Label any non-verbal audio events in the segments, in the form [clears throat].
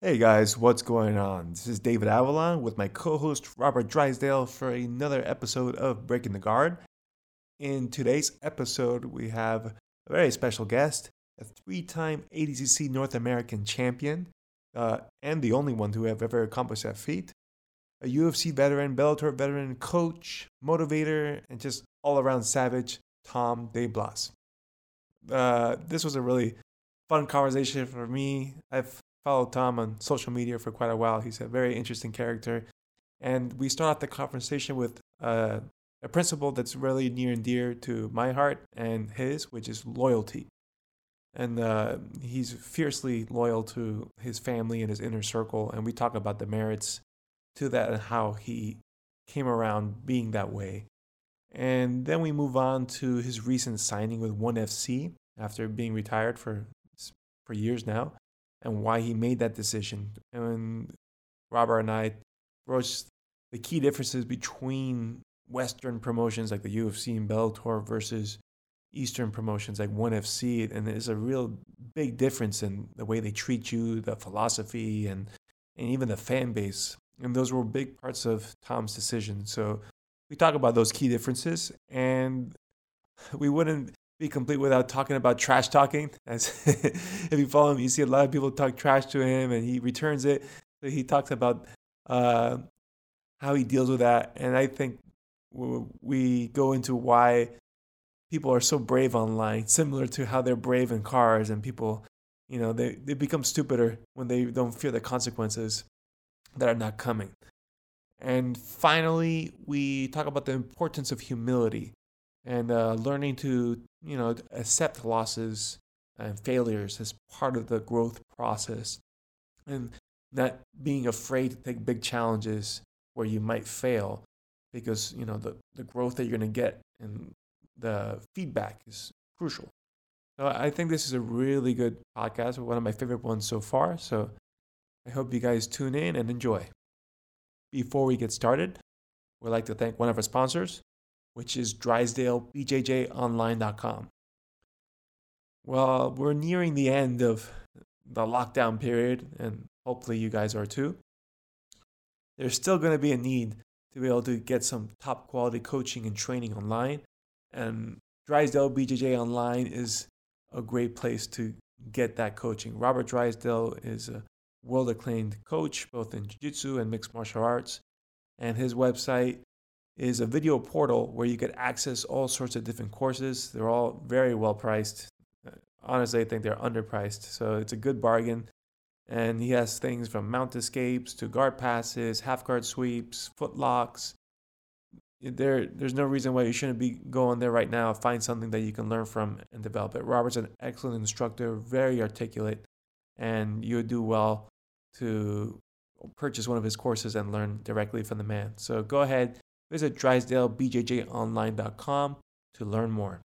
Hey guys, what's going on? This is David Avellan with my co host Robert Drysdale for another episode of Breaking the Guard. In today's episode, we have a very special guest, a three time ADCC North American champion, uh, and the only one to have ever accomplished that feat, a UFC veteran, Bellator veteran, coach, motivator, and just all around savage, Tom DeBlass. Uh, this was a really fun conversation for me. I've followed Tom on social media for quite a while. He's a very interesting character. And we start off the conversation with uh, a principle that's really near and dear to my heart and his, which is loyalty. And uh, he's fiercely loyal to his family and his inner circle. And we talk about the merits to that and how he came around being that way. And then we move on to his recent signing with ONE FC after being retired for for years now and why he made that decision. And Robert and I broached the key differences between Western promotions like the UFC and Bellator versus Eastern promotions like ONE FC. And there's a real big difference in the way they treat you, the philosophy, and, and even the fan base. And those were big parts of Tom's decision. So we talk about those key differences. And we wouldn't be complete without talking about trash talking. As [laughs] if you follow him, you see a lot of people talk trash to him, and he returns it. So he talks about uh, how he deals with that, and I think we go into why people are so brave online, similar to how they're brave in cars, and people, you know, they they become stupider when they don't fear the consequences that are not coming. And finally, we talk about the importance of humility and uh, learning to you know accept losses and failures as part of the growth process. And not being afraid to take big challenges where you might fail because you know the, the growth that you're going to get and the feedback is crucial. So i think this is a really good podcast one of my favorite ones so far. So i hope you guys tune in and enjoy. Before we get started we'd like to thank one of our sponsors which is drysdalebjjonline.com. Well, we're nearing the end of the lockdown period, and hopefully you guys are too. There's still going to be a need to be able to get some top quality coaching and training online, and Drysdale BJJ Online is a great place to get that coaching. Robert Drysdale is a world acclaimed coach both in jiu jitsu and mixed martial arts, and his website is a video portal where you get access all sorts of different courses. They're all very well priced. Uh, honestly, I think they're underpriced, so it's a good bargain. And he has things from mount escapes to guard passes, half guard sweeps, foot locks. There, there's no reason why you shouldn't be going there right now. Find something that you can learn from and develop it. Robert's an excellent instructor, very articulate, and you would do well to purchase one of his courses and learn directly from the man. So go ahead, Visit drysdalebjjonline.com to learn more.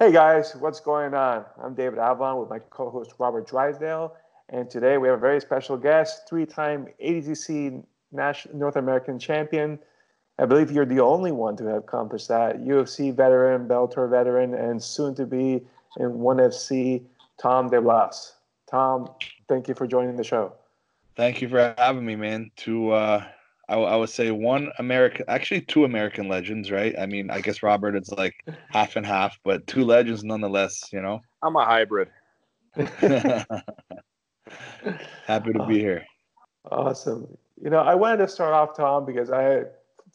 Hey guys, what's going on? I'm David Avellan with my co host Robert Drysdale, and today we have a very special guest, three time ADCC North American champion. I believe you're the only one to have accomplished that. UFC veteran, Bellator veteran, and soon to be in ONE FC, Tom DeBlass. Tom, thank you for joining the show. Thank you for having me, man. To uh, I, I would say one American, actually two American legends, right? I mean, I guess Robert is like [laughs] half and half, but two legends nonetheless. You know, I'm a hybrid. [laughs] Happy to be here. Awesome. You know, I wanted to start off, Tom, because I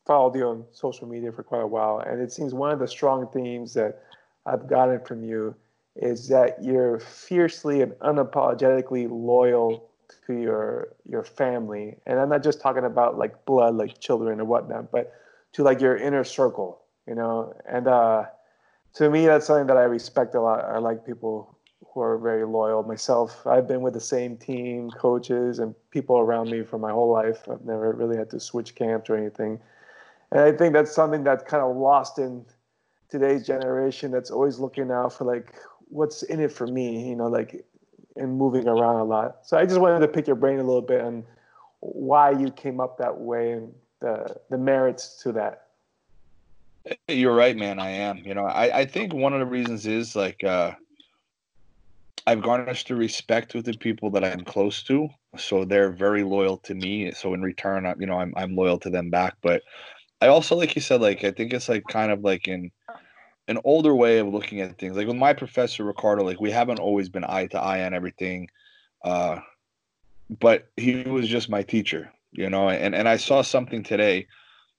followed you on social media for quite a while, and it seems one of the strong themes that I've gotten from you is that you're fiercely and unapologetically loyal to your your family. And i'm not just talking about like blood like children or whatnot but to like your inner circle you know? And uh to me that's something that i respect a lot. I like people who are very loyal. Myself i've been with the same team coaches and people around me for my whole life. I've never really had to switch camps or anything. And i think that's something that's kind of lost in today's generation that's always looking out for like what's in it for me, you know, like and moving around a lot. So I just wanted to pick your brain a little bit on why you came up that way and the the merits to that. you're right, man. I am. You know, I, I think one of the reasons is like uh, I've garnished the respect with the people that I'm close to, so they're very loyal to me. So in return, I, you know, I'm I'm loyal to them back. But I also, like you said, like I think it's like kind of like in an older way of looking at things. Like with my professor Ricardo, like we haven't always been eye to eye on everything, uh, but he was just my teacher, you know. And and I saw something today.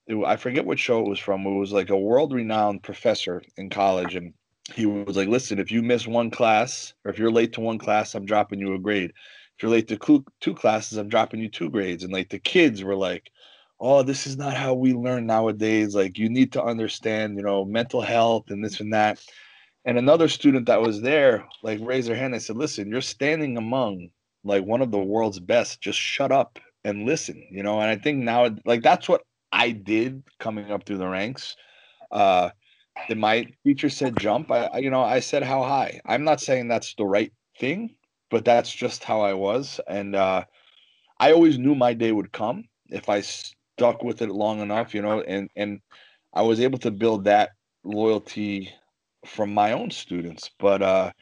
It, I forget what show it was from. It was like a world renowned professor in college, and he was like, "Listen, if you miss one class, or if you're late to one class, I'm dropping you a grade. If you're late to two classes, I'm dropping you two grades." And like the kids were like oh, this is not how we learn nowadays. Like you need to understand, you know, mental health and this and that. And another student that was there, like raised her hand and said, listen, you're standing among like one of the world's best. Just shut up and listen, you know. And I think now, like that's what I did coming up through the ranks. Uh, and my teacher said jump. I, you know, I said how high. I'm not saying that's the right thing, but that's just how I was. And uh, I always knew my day would come if I stuck with it long enough, you know, and and I was able to build that loyalty from my own students. But uh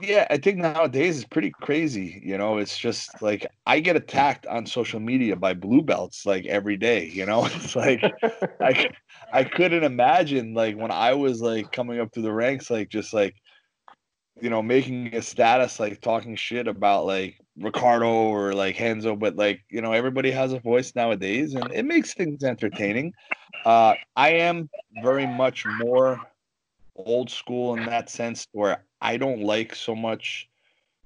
yeah, I think nowadays it's pretty crazy. You know, it's just like I get attacked on social media by blue belts like every day. You know, [laughs] it's like I I couldn't imagine like when I was like coming up through the ranks, like just like you know making a status like talking shit about like Ricardo or like Renzo, but like you know, everybody has a voice nowadays, and it makes things entertaining. Uh, I am very much more old school in that sense, where I don't like so much.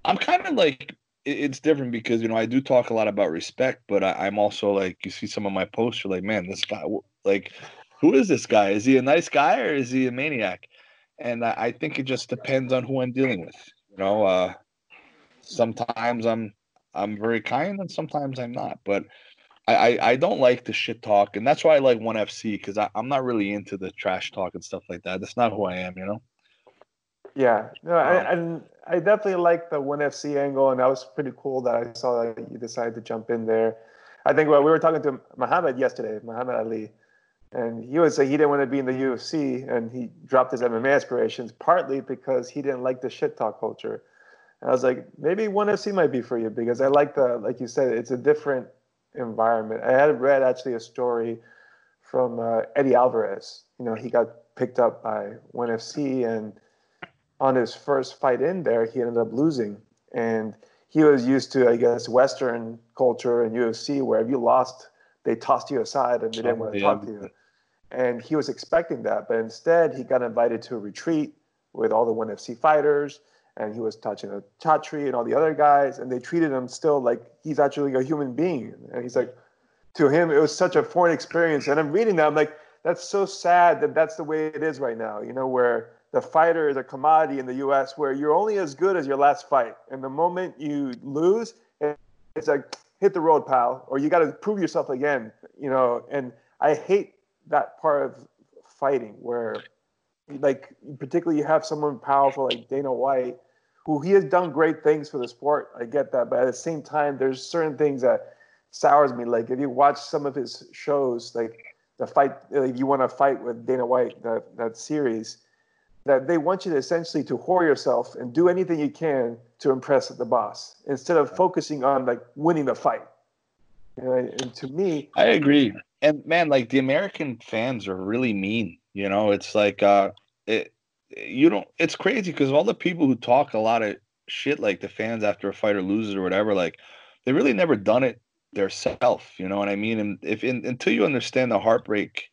I'm kind of like it's different because you know I do talk a lot about respect, but I, am also like you see some of my posts, you're like, man, this guy, like, who is this guy? Is he a nice guy or is he a maniac? And I, I think it just depends on who I'm dealing with. You know, uh, sometimes I'm I'm very kind and sometimes I'm not. But I, I, I don't like the shit talk, and that's why I like One FC because I'm not really into the trash talk and stuff like that. That's not who I am, you know. Yeah, no, um, I, and I definitely like the One FC angle, and that was pretty cool that I saw that you decided to jump in there. I think well, we were talking to Muhammad yesterday, Muhammad Ali, and he would say he didn't want to be in the UFC, and he dropped his MMA aspirations partly because he didn't like the shit talk culture. I was like, maybe one FC might be for you because I like the, like you said, it's a different environment. I had read actually a story from uh, Eddie Alvarez. You know, he got picked up by one FC, and on his first fight in there, he ended up losing. And he was used to, I guess, Western culture and UFC, where if you lost, they tossed you aside and they didn't want to talk to you. And he was expecting that, but instead, he got invited to a retreat with all the one FC fighters and he was touching a Chatri and all the other guys, and they treated him still like he's actually a human being. And he's like, to him, it was such a foreign experience. And I'm reading that, I'm like, that's so sad that that's the way it is right now, you know, where the fighter is a commodity in the US where you're only as good as your last fight. And the moment you lose, it's like, hit the road, pal, or you got to prove yourself again, you know. And I hate that part of fighting where, like, particularly you have someone powerful like Dana White who he has done great things for the sport. I get that, but at the same time, there's certain things that sours me. Like if you watch some of his shows, like the fight, if you want to fight with Dana White, that that series, that they want you to essentially to whore yourself and do anything you can to impress the boss instead of focusing on like winning the fight. Know, and to me, I agree. And man, like the American fans are really mean. You know, it's like uh, it you don't it's crazy because all the people who talk a lot of shit like the fans after a fighter loses or whatever like they really never done it their self you know what i mean? And if in, until you understand the heartbreak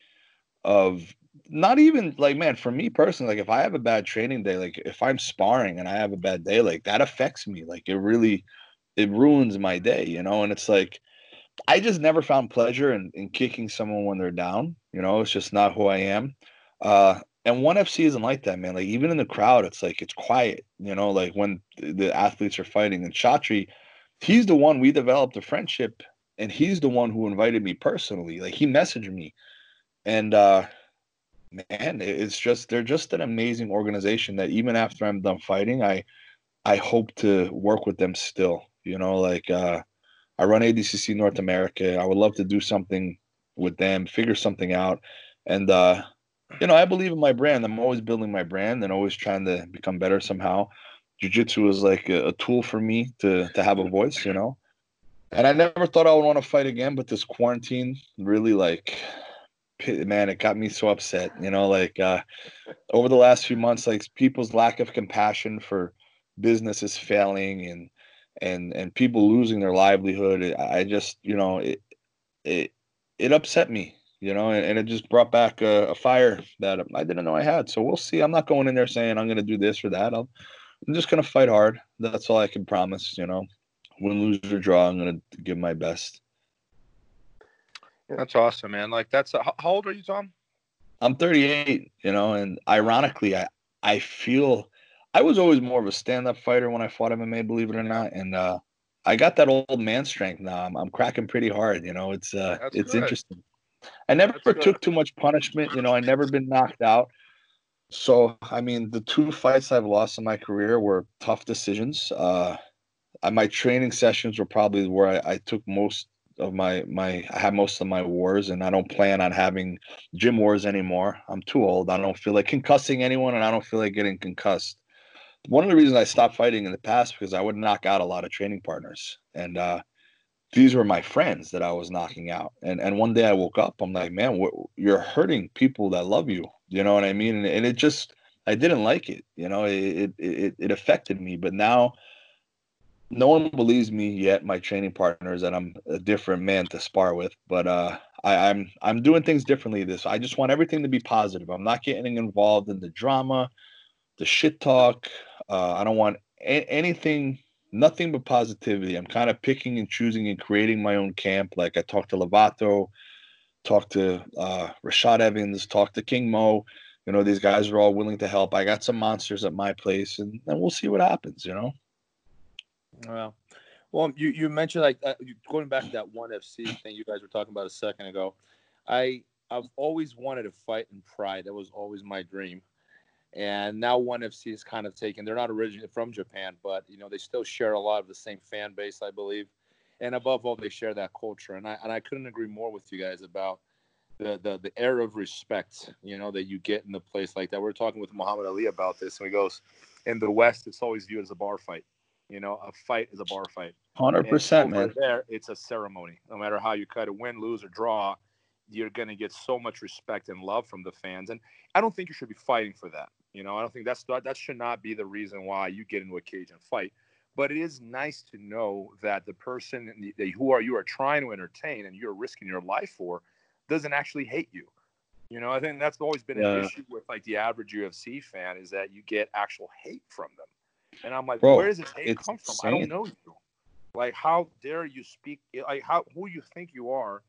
of not even like man for me personally like if i have a bad training day like if i'm sparring and i have a bad day like that affects me like it really it ruins my day you know? And it's like i just never found pleasure in, in kicking someone when they're down you know? It's just not who i am. Uh and one FC isn't like that, man. Like even in the crowd, it's like it's quiet, you know, like when the athletes are fighting. And Chatri, he's the one we developed a friendship, and he's the one who invited me personally. Like he messaged me, and uh man, it's just they're just an amazing organization that even after I'm done fighting, I I hope to work with them still. You know, like uh I run ADCC North America. I would love to do something with them, figure something out, and uh you know, I believe in my brand. I'm always building my brand and always trying to become better somehow. Jiu-jitsu is like a, a tool for me to to have a voice, you know. And I never thought I would want to fight again, but this quarantine really like man, it got me so upset. You know, like uh, over the last few months, like people's lack of compassion for businesses failing and and and people losing their livelihood. I just, you know, it it it upset me. You know, and, it just brought back a, a, fire that I didn't know I had. So we'll see. I'm not going in there saying I'm going to do this or that. I'll, I'm just going to fight hard. That's all I can promise. You know, win, lose or draw, I'm going to give my best. That's awesome, man. Like that's a, how old are you, Tom? I'm 38, you know, and ironically, I I feel I was always more of a stand-up fighter when I fought MMA, believe it or not, and uh, I got that old man strength now. I'm, I'm cracking pretty hard, you know. It's uh, that's it's good. interesting. I never that's took good. too much punishment, you know. I never been knocked out. So I mean, the two fights I've lost in my career were tough decisions. Uh, my training sessions were probably where I, I took most of my my I have most of my wars, and I don't plan on having gym wars anymore. I'm too old. I don't feel like concussing anyone, and I don't feel like getting concussed. One of the reasons I stopped fighting in the past because I would knock out a lot of training partners, and uh, these were my friends that I was knocking out. And and one day I woke up, I'm like, man, you're hurting people that love you. You know what I mean? And, and it just I didn't like it. You know, it it it affected me. But now no one believes me yet, my training partners, that I'm a different man to spar with. But uh, I, I'm I'm doing things differently. This I just want everything to be positive. I'm not getting involved in the drama, the shit talk. Uh, I don't want a- anything, nothing but positivity. I'm kind of picking and choosing and creating my own camp. Like I talked to Lovato, talked to uh, Rashad Evans, talked to King Mo. You know, these guys are all willing to help. I got some monsters at my place, and, and we'll see what happens. You know. Well, well, you you mentioned like uh, going back to that one FC thing you guys were talking about a second ago. I I've always wanted to fight in Pride. That was always my dream. And now ONE FC is kind of taken. They're not originally from Japan, but you know they still share a lot of the same fan base, I believe. And above all, they share that culture. And I and I couldn't agree more with you guys about the the the air of respect, you know, that you get in a place like that. We are talking with Muhammad Ali about this, and he goes, in the West, it's always viewed as a bar fight. You know, a fight is a bar fight. Hundred percent, man. There, it's a ceremony. No matter how you cut it, win, lose, or draw, you're going to get so much respect and love from the fans. And I don't think you should be fighting for that. You know, I don't think that's that should not be the reason why you get into a cage and fight. But it is nice to know that the person who are you are trying to entertain and you're risking your life for doesn't actually hate you. You know, I think that's always been an issue with like the average UFC fan is that you get actual hate from them. And I'm like, Bro, where does this hate come from? Insane. I don't know you. Like, how dare you speak? Like, how who you think you are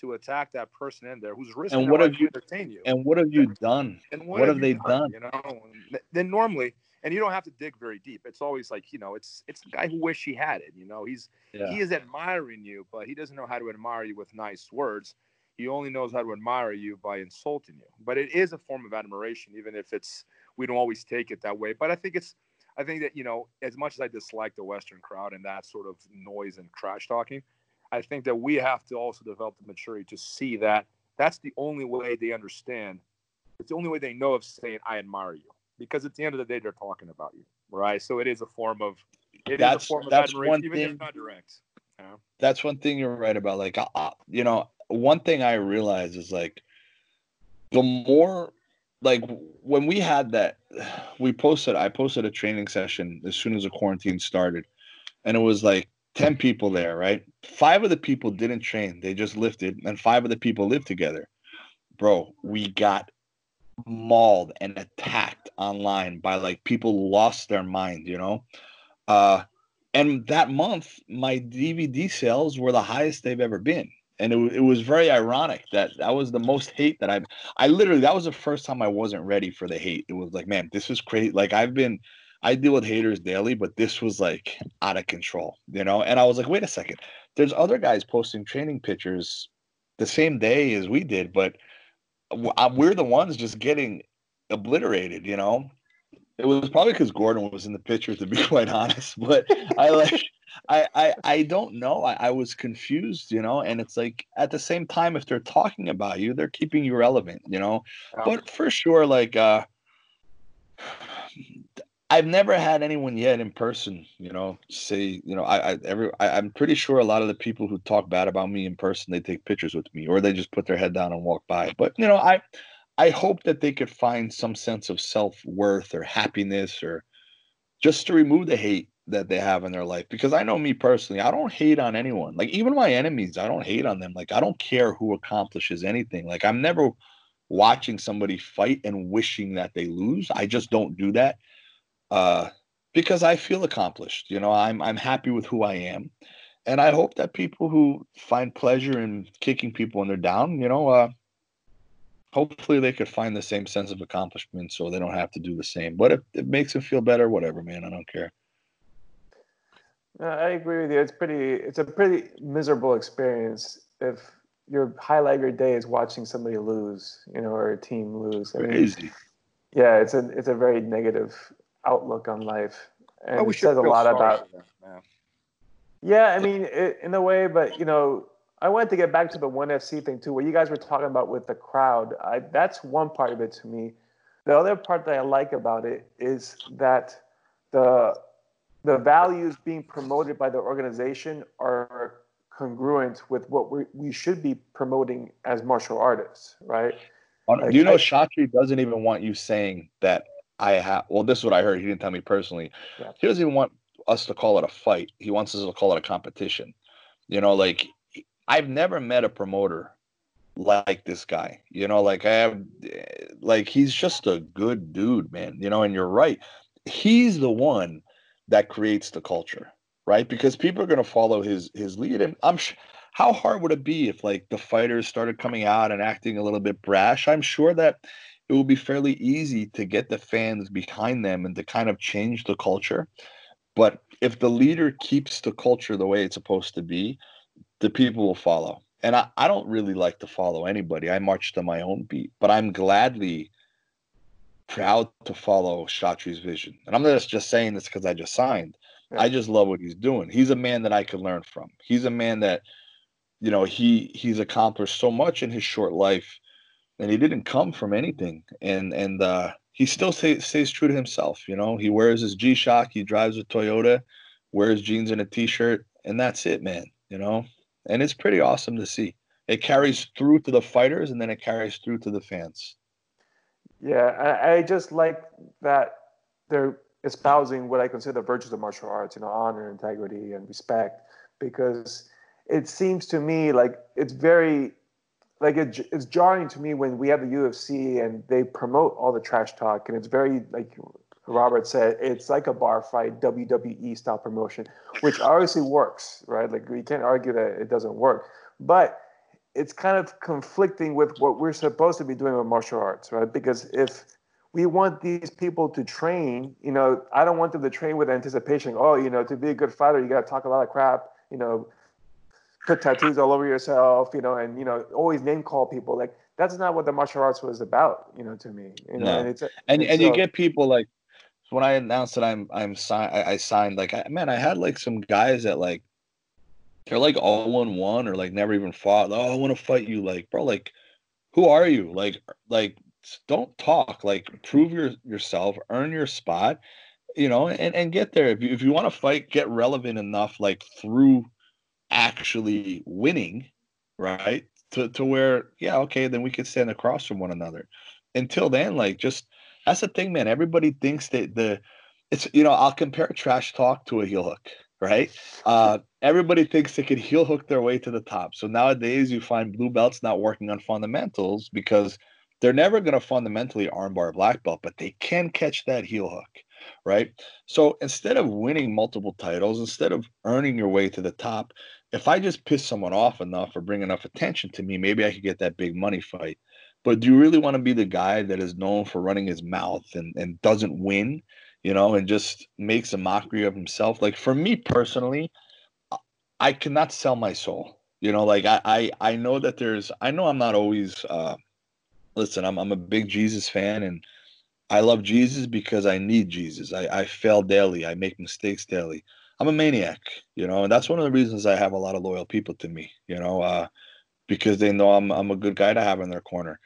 to attack that person in there who's risking and what have you entertain you? And what have you done? And what, what have, have they done, done? You know, then normally, and you don't have to dig very deep. It's always like you know, it's it's the guy who wish he had it. You know, he's yeah. he is admiring you, but he doesn't know how to admire you with nice words. He only knows how to admire you by insulting you. But it is a form of admiration, even if it's we don't always take it that way. But I think it's I think that you know, as much as I dislike the Western crowd and that sort of noise and trash talking, I think that we have to also develop the maturity to see that that's the only way they understand. It's the only way they know of saying "I admire you," because at the end of the day, they're talking about you, right? So it is a form of it that's, is a form of admiration, even thing, if not direct. You know? That's one thing you're right about. Like, uh, you know, one thing I realize is like the more like when we had that we posted i posted a training session as soon as the quarantine started and it was like 10 people there right? Five of the people didn't train. They just lifted and five of the people lived together. Bro we got mauled and attacked online by like people lost their mind you know? Uh and that month my dvd sales were the highest they've ever been. And it, it was very ironic that that was the most hate that I I literally that was the first time I wasn't ready for the hate. It was like, man, this is crazy. Like I've been I deal with haters daily, but this was like out of control, you know. And I was like, wait a second, there's other guys posting training pictures the same day as we did, but uh, we're the ones just getting obliterated, you know. It was probably because Gordon was in the picture, to be [laughs] quite honest. But I like I, I I don't know. I, I was confused, you know, and it's like at the same time, if they're talking about you, they're keeping you relevant, you know. But for sure, like uh I've never had anyone yet in person, you know, say, you know, I, I every I, am pretty sure a lot of the people who talk bad about me in person, they take pictures with me or they just put their head down and walk by. But you know, I I hope that they could find some sense of self worth or happiness or just to remove the hate that they have in their life. Because I know me personally, I don't hate on anyone. Like even my enemies, I don't hate on them. Like I don't care who accomplishes anything. Like I'm never watching somebody fight and wishing that they lose. I just don't do that. Uh because I feel accomplished. You know, I'm I'm happy with who I am. And I hope that people who find pleasure in kicking people when they're down, you know, uh hopefully they could find the same sense of accomplishment so they don't have to do the same. But if it makes them feel better, whatever, man, I don't care. I agree with you. It's pretty. It's a pretty miserable experience if your highlight of your day is watching somebody lose, you know, or a team lose. I mean, Crazy. Yeah, it's a it's a very negative outlook on life, and oh, it says a lot about. Them, yeah, I mean, it, in a way, but you know, I wanted to get back to the one FC thing too, where you guys were talking about with the crowd. I, that's one part of it to me. The other part that I like about it is that the the values being promoted by the organization are congruent with what we, we should be promoting as martial artists, right? Like, Do you know Chatri doesn't even want you saying that I have? Well, this is what I heard. He didn't tell me personally. Yeah. He doesn't even want us to call it a fight. He wants us to call it a competition. You know, like I've never met a promoter like this guy. You know, like I have, eh, like he's just a good dude, man. You know, and you're right. He's the one that creates the culture, right? Because people are going to follow his his lead, and I'm. Sh- how hard would it be if like the fighters started coming out and acting a little bit brash? I'm sure that it will be fairly easy to get the fans behind them and to kind of change the culture. But if the leader keeps the culture the way it's supposed to be, the people will follow. And I, I don't really like to follow anybody. I march to my own beat, but I'm gladly proud to follow Chatri's vision. And I'm not just saying this because I just signed. Yeah. I just love what he's doing. He's a man that I could learn from. He's a man that, you know, he he's accomplished so much in his short life, and he didn't come from anything. And and uh, he still say, stays true to himself. You know, he wears his G Shock, he drives a Toyota, wears jeans and a T-shirt, and that's it, man. You know, and it's pretty awesome to see. It carries through to the fighters, and then it carries through to the fans. Yeah, I, I just like that they're espousing what I consider the virtues of martial arts. You know, honor, integrity, and respect, because it seems to me like it's very like it, it's jarring to me when we have the UFC and they promote all the trash talk, and it's very like Robert said, it's like a bar fight, WWE style promotion, which obviously works, right? Like we can't argue that it doesn't work, but it's kind of conflicting with what we're supposed to be doing with martial arts, right? Because if we want these people to train, you know, I don't want them to train with anticipation. Oh, you know, to be a good fighter, you got to talk a lot of crap, you know, put tattoos all over yourself, you know, and you know, always name call people. Like that's not what the martial arts was about, you know, to me. You know, no. and it's and, and, and so, you get people like when I announced that I'm I'm signed, I, signed like I, man, I had like some guys that like they're like all in one or like never even fought. Oh, I want to fight you, like bro, like who are you? Like like don't talk, like prove your yourself, earn your spot, you know, and and get there. If you if you want to fight, get relevant enough, like through actually winning, right? To to where yeah, okay, then we could stand across from one another. Until then, like just that's the thing, man. Everybody thinks that the it's you know I'll compare trash talk to a heel hook, right? Uh, everybody thinks they can heel hook their way to the top. So nowadays you find blue belts not working on fundamentals because they're never going to fundamentally armbar a black belt, but they can catch that heel hook, right? So instead of winning multiple titles, instead of earning your way to the top, if I just piss someone off enough or bring enough attention to me, maybe I could get that big money fight. But do you really want to be the guy that is known for running his mouth and, and doesn't win, you know, and just makes a mockery of himself? Like for me personally, I cannot sell my soul. You know, like I, I, I know that there's I know I'm not always uh listen, I'm I'm a big Jesus fan and I love Jesus because I need Jesus. I, I fail daily. I make mistakes daily. I'm a maniac, you know, and that's one of the reasons I have a lot of loyal people to me, you know, uh, because they know I'm I'm a good guy to have in their corner.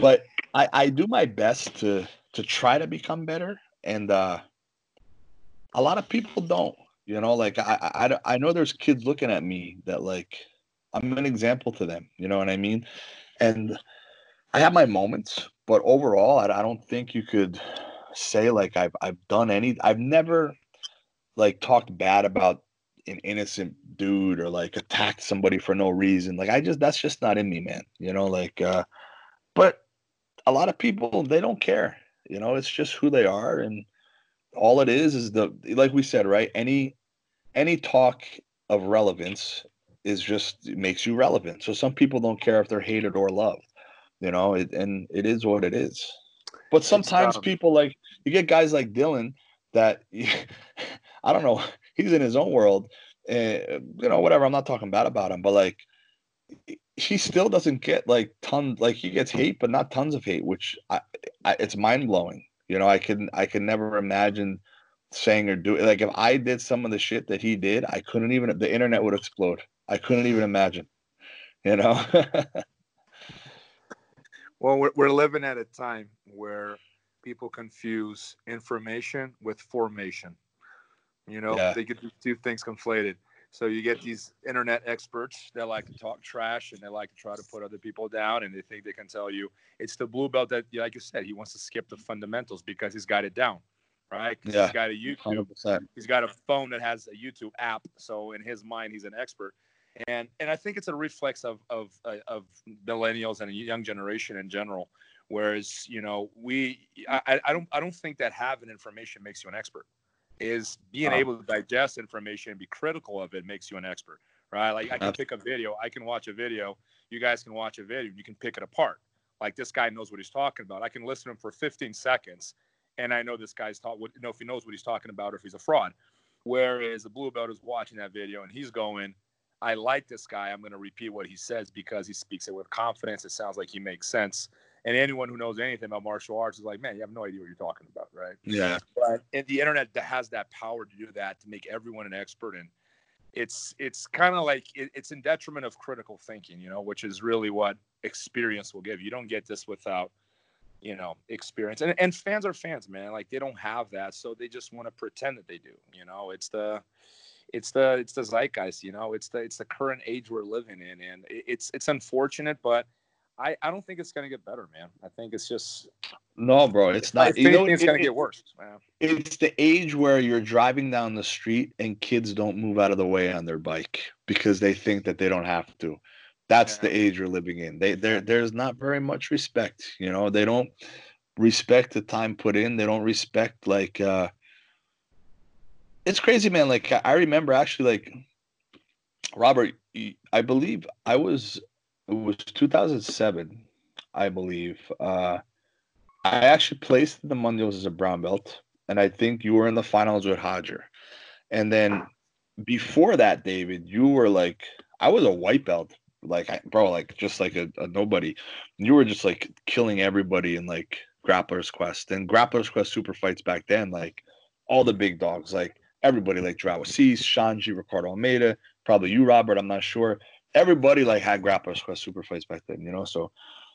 But I, I do my best to to try to become better, and uh, a lot of people don't. You know, like I, I I know there's kids looking at me that like I'm an example to them. You know what I mean? And I have my moments, but overall, I, I don't think you could say like I've I've done any. I've never like talked bad about an innocent dude or like attacked somebody for no reason. Like I just that's just not in me, man. You know, like uh but a lot of people they don't care. You know, it's just who they are and all it is is the like we said, right? Any any talk of relevance is just makes you relevant. So some people don't care if they're hated or loved. You know, it, and it is what it is. But sometimes people like you get guys like Dillon that [laughs] I don't know, [laughs] he's in his own world. And you know, whatever. I'm not talking bad about him, but like he still doesn't get like tons like he gets hate but not tons of hate which I, I it's mind-blowing you know i can i can never imagine saying or doing like if i did some of the shit that he did i couldn't even the internet would explode i couldn't even imagine you know [laughs] well we're, we're living at a time where people confuse information with formation you know yeah. they get these two things conflated so you get these internet experts that like to talk trash and they like to try to put other people down and they think they can tell you it's the blue belt that, like you said, he wants to skip the fundamentals because he's got it down, right? Yeah. He's got a YouTube. 100%. He's got a phone that has a YouTube app. So in his mind, he's an expert. And and I think it's a reflex of of uh, of millennials and a young generation in general. Whereas you know we I, I don't I don't think that having information makes you an expert is being able to digest information and be critical of it makes you an expert, right? Like I can pick a video, I can watch a video, you guys can watch a video, you can pick it apart. Like this guy knows what he's talking about. I can listen to him for 15 seconds, and I know this guy's talk. You know if he knows what he's talking about or if he's a fraud. Whereas the blue belt is watching that video and he's going, I like this guy. I'm going to repeat what he says because he speaks it with confidence. It sounds like he makes sense. And anyone who knows anything about martial arts is like, man, you have no idea what you're talking about, right? Yeah. But and the internet that has that power to do that to make everyone an expert and it's it's kind of like it, it's in detriment of critical thinking, you know, which is really what experience will give. You don't get this without you know experience and, and fans are fans man like they don't have that so they just want to pretend that they do you know it's the it's the it's the zeitgeist you know it's the it's the current age we're living in and it's it's unfortunate but I, I don't think it's gonna get better, man. I think it's just no, bro. It's not. you know, it's it, gonna it, get worse, man. It's the age where you're driving down the street and kids don't move out of the way on their bike because they think that they don't have to. That's yeah. the age you're living in. They there there's not very much respect. You know, they don't respect the time put in. They don't respect like. uh It's crazy, man. Like I remember actually, like Robert. I believe I was it was 2007, I believe. Uh, I actually placed the Mundials as a brown belt, and I think you were in the finals with Hodger. And then before that, David, you were like, I was a white belt, like, bro, like just like a, a nobody. You were just like killing everybody in like Grappler's Quest and Grappler's Quest super fights back then, like all the big dogs, like everybody, like João Assis, Xande, Ricardo Almeida, probably you, Robert. I'm not sure everybody like had grapplers quest super fights back then, you know. So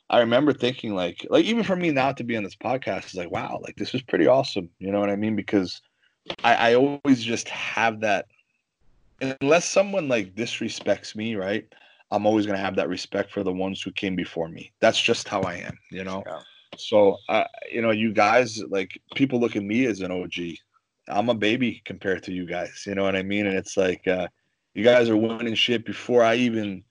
I remember thinking like like even for me now to be on this podcast is like wow, like this is pretty awesome. You know what I mean? Because I, I always just have that unless someone like disrespects me, right? I'm always gonna have that respect for the ones who came before me. That's just how I am, you know. Yeah. So, uh, you know, you guys like people look at me as an OG. I'm a baby compared to you guys. You know what I mean? And it's like, uh, you guys are winning shit before I even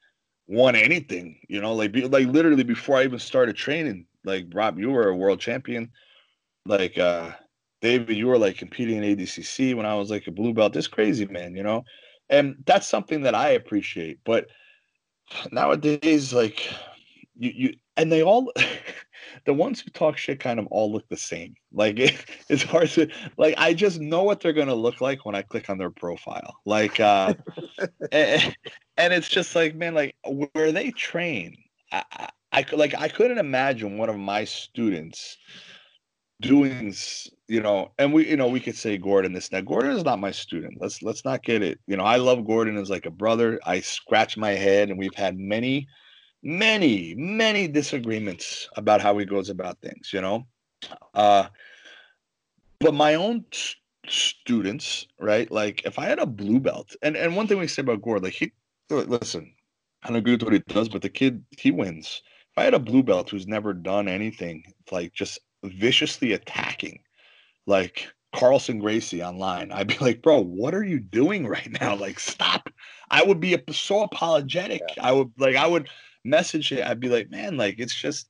won anything. You know, like like literally before I even started training. Like Rob, you were a world champion. Like uh David, you were like competing in ADCC when I was like a blue belt. This crazy man, you know, and that's something that I appreciate. But nowadays, like you, you and they all [laughs] the ones who talk shit kind of all look the same. Like it, [laughs] it's hard to like. I just know what they're gonna look like when I click on their profile. Like, uh, [laughs] and, and, it's just like, man, like where they train. I, I, I like I couldn't imagine one of my students doing you know, and we, you know, we could say Gordon this. Now, Gordon is not my student. Let's let's not get it. You know, I love Gordon as like a brother. I scratch my head, and we've had many, many, many disagreements about how he goes about things. You know, uh, but my own students, right? Like, if I had a blue belt, and and one thing we say about Gordon, like he, listen, I don't agree with what he does, but the kid he wins. If I had a blue belt who's never done anything, like just viciously attacking like Carlson Gracie online, I'd be [laughs] like, bro, what are you doing right now? Like, stop. I would be so apologetic. Yeah. I would like, I would message it. I'd be like, man, like, it's just,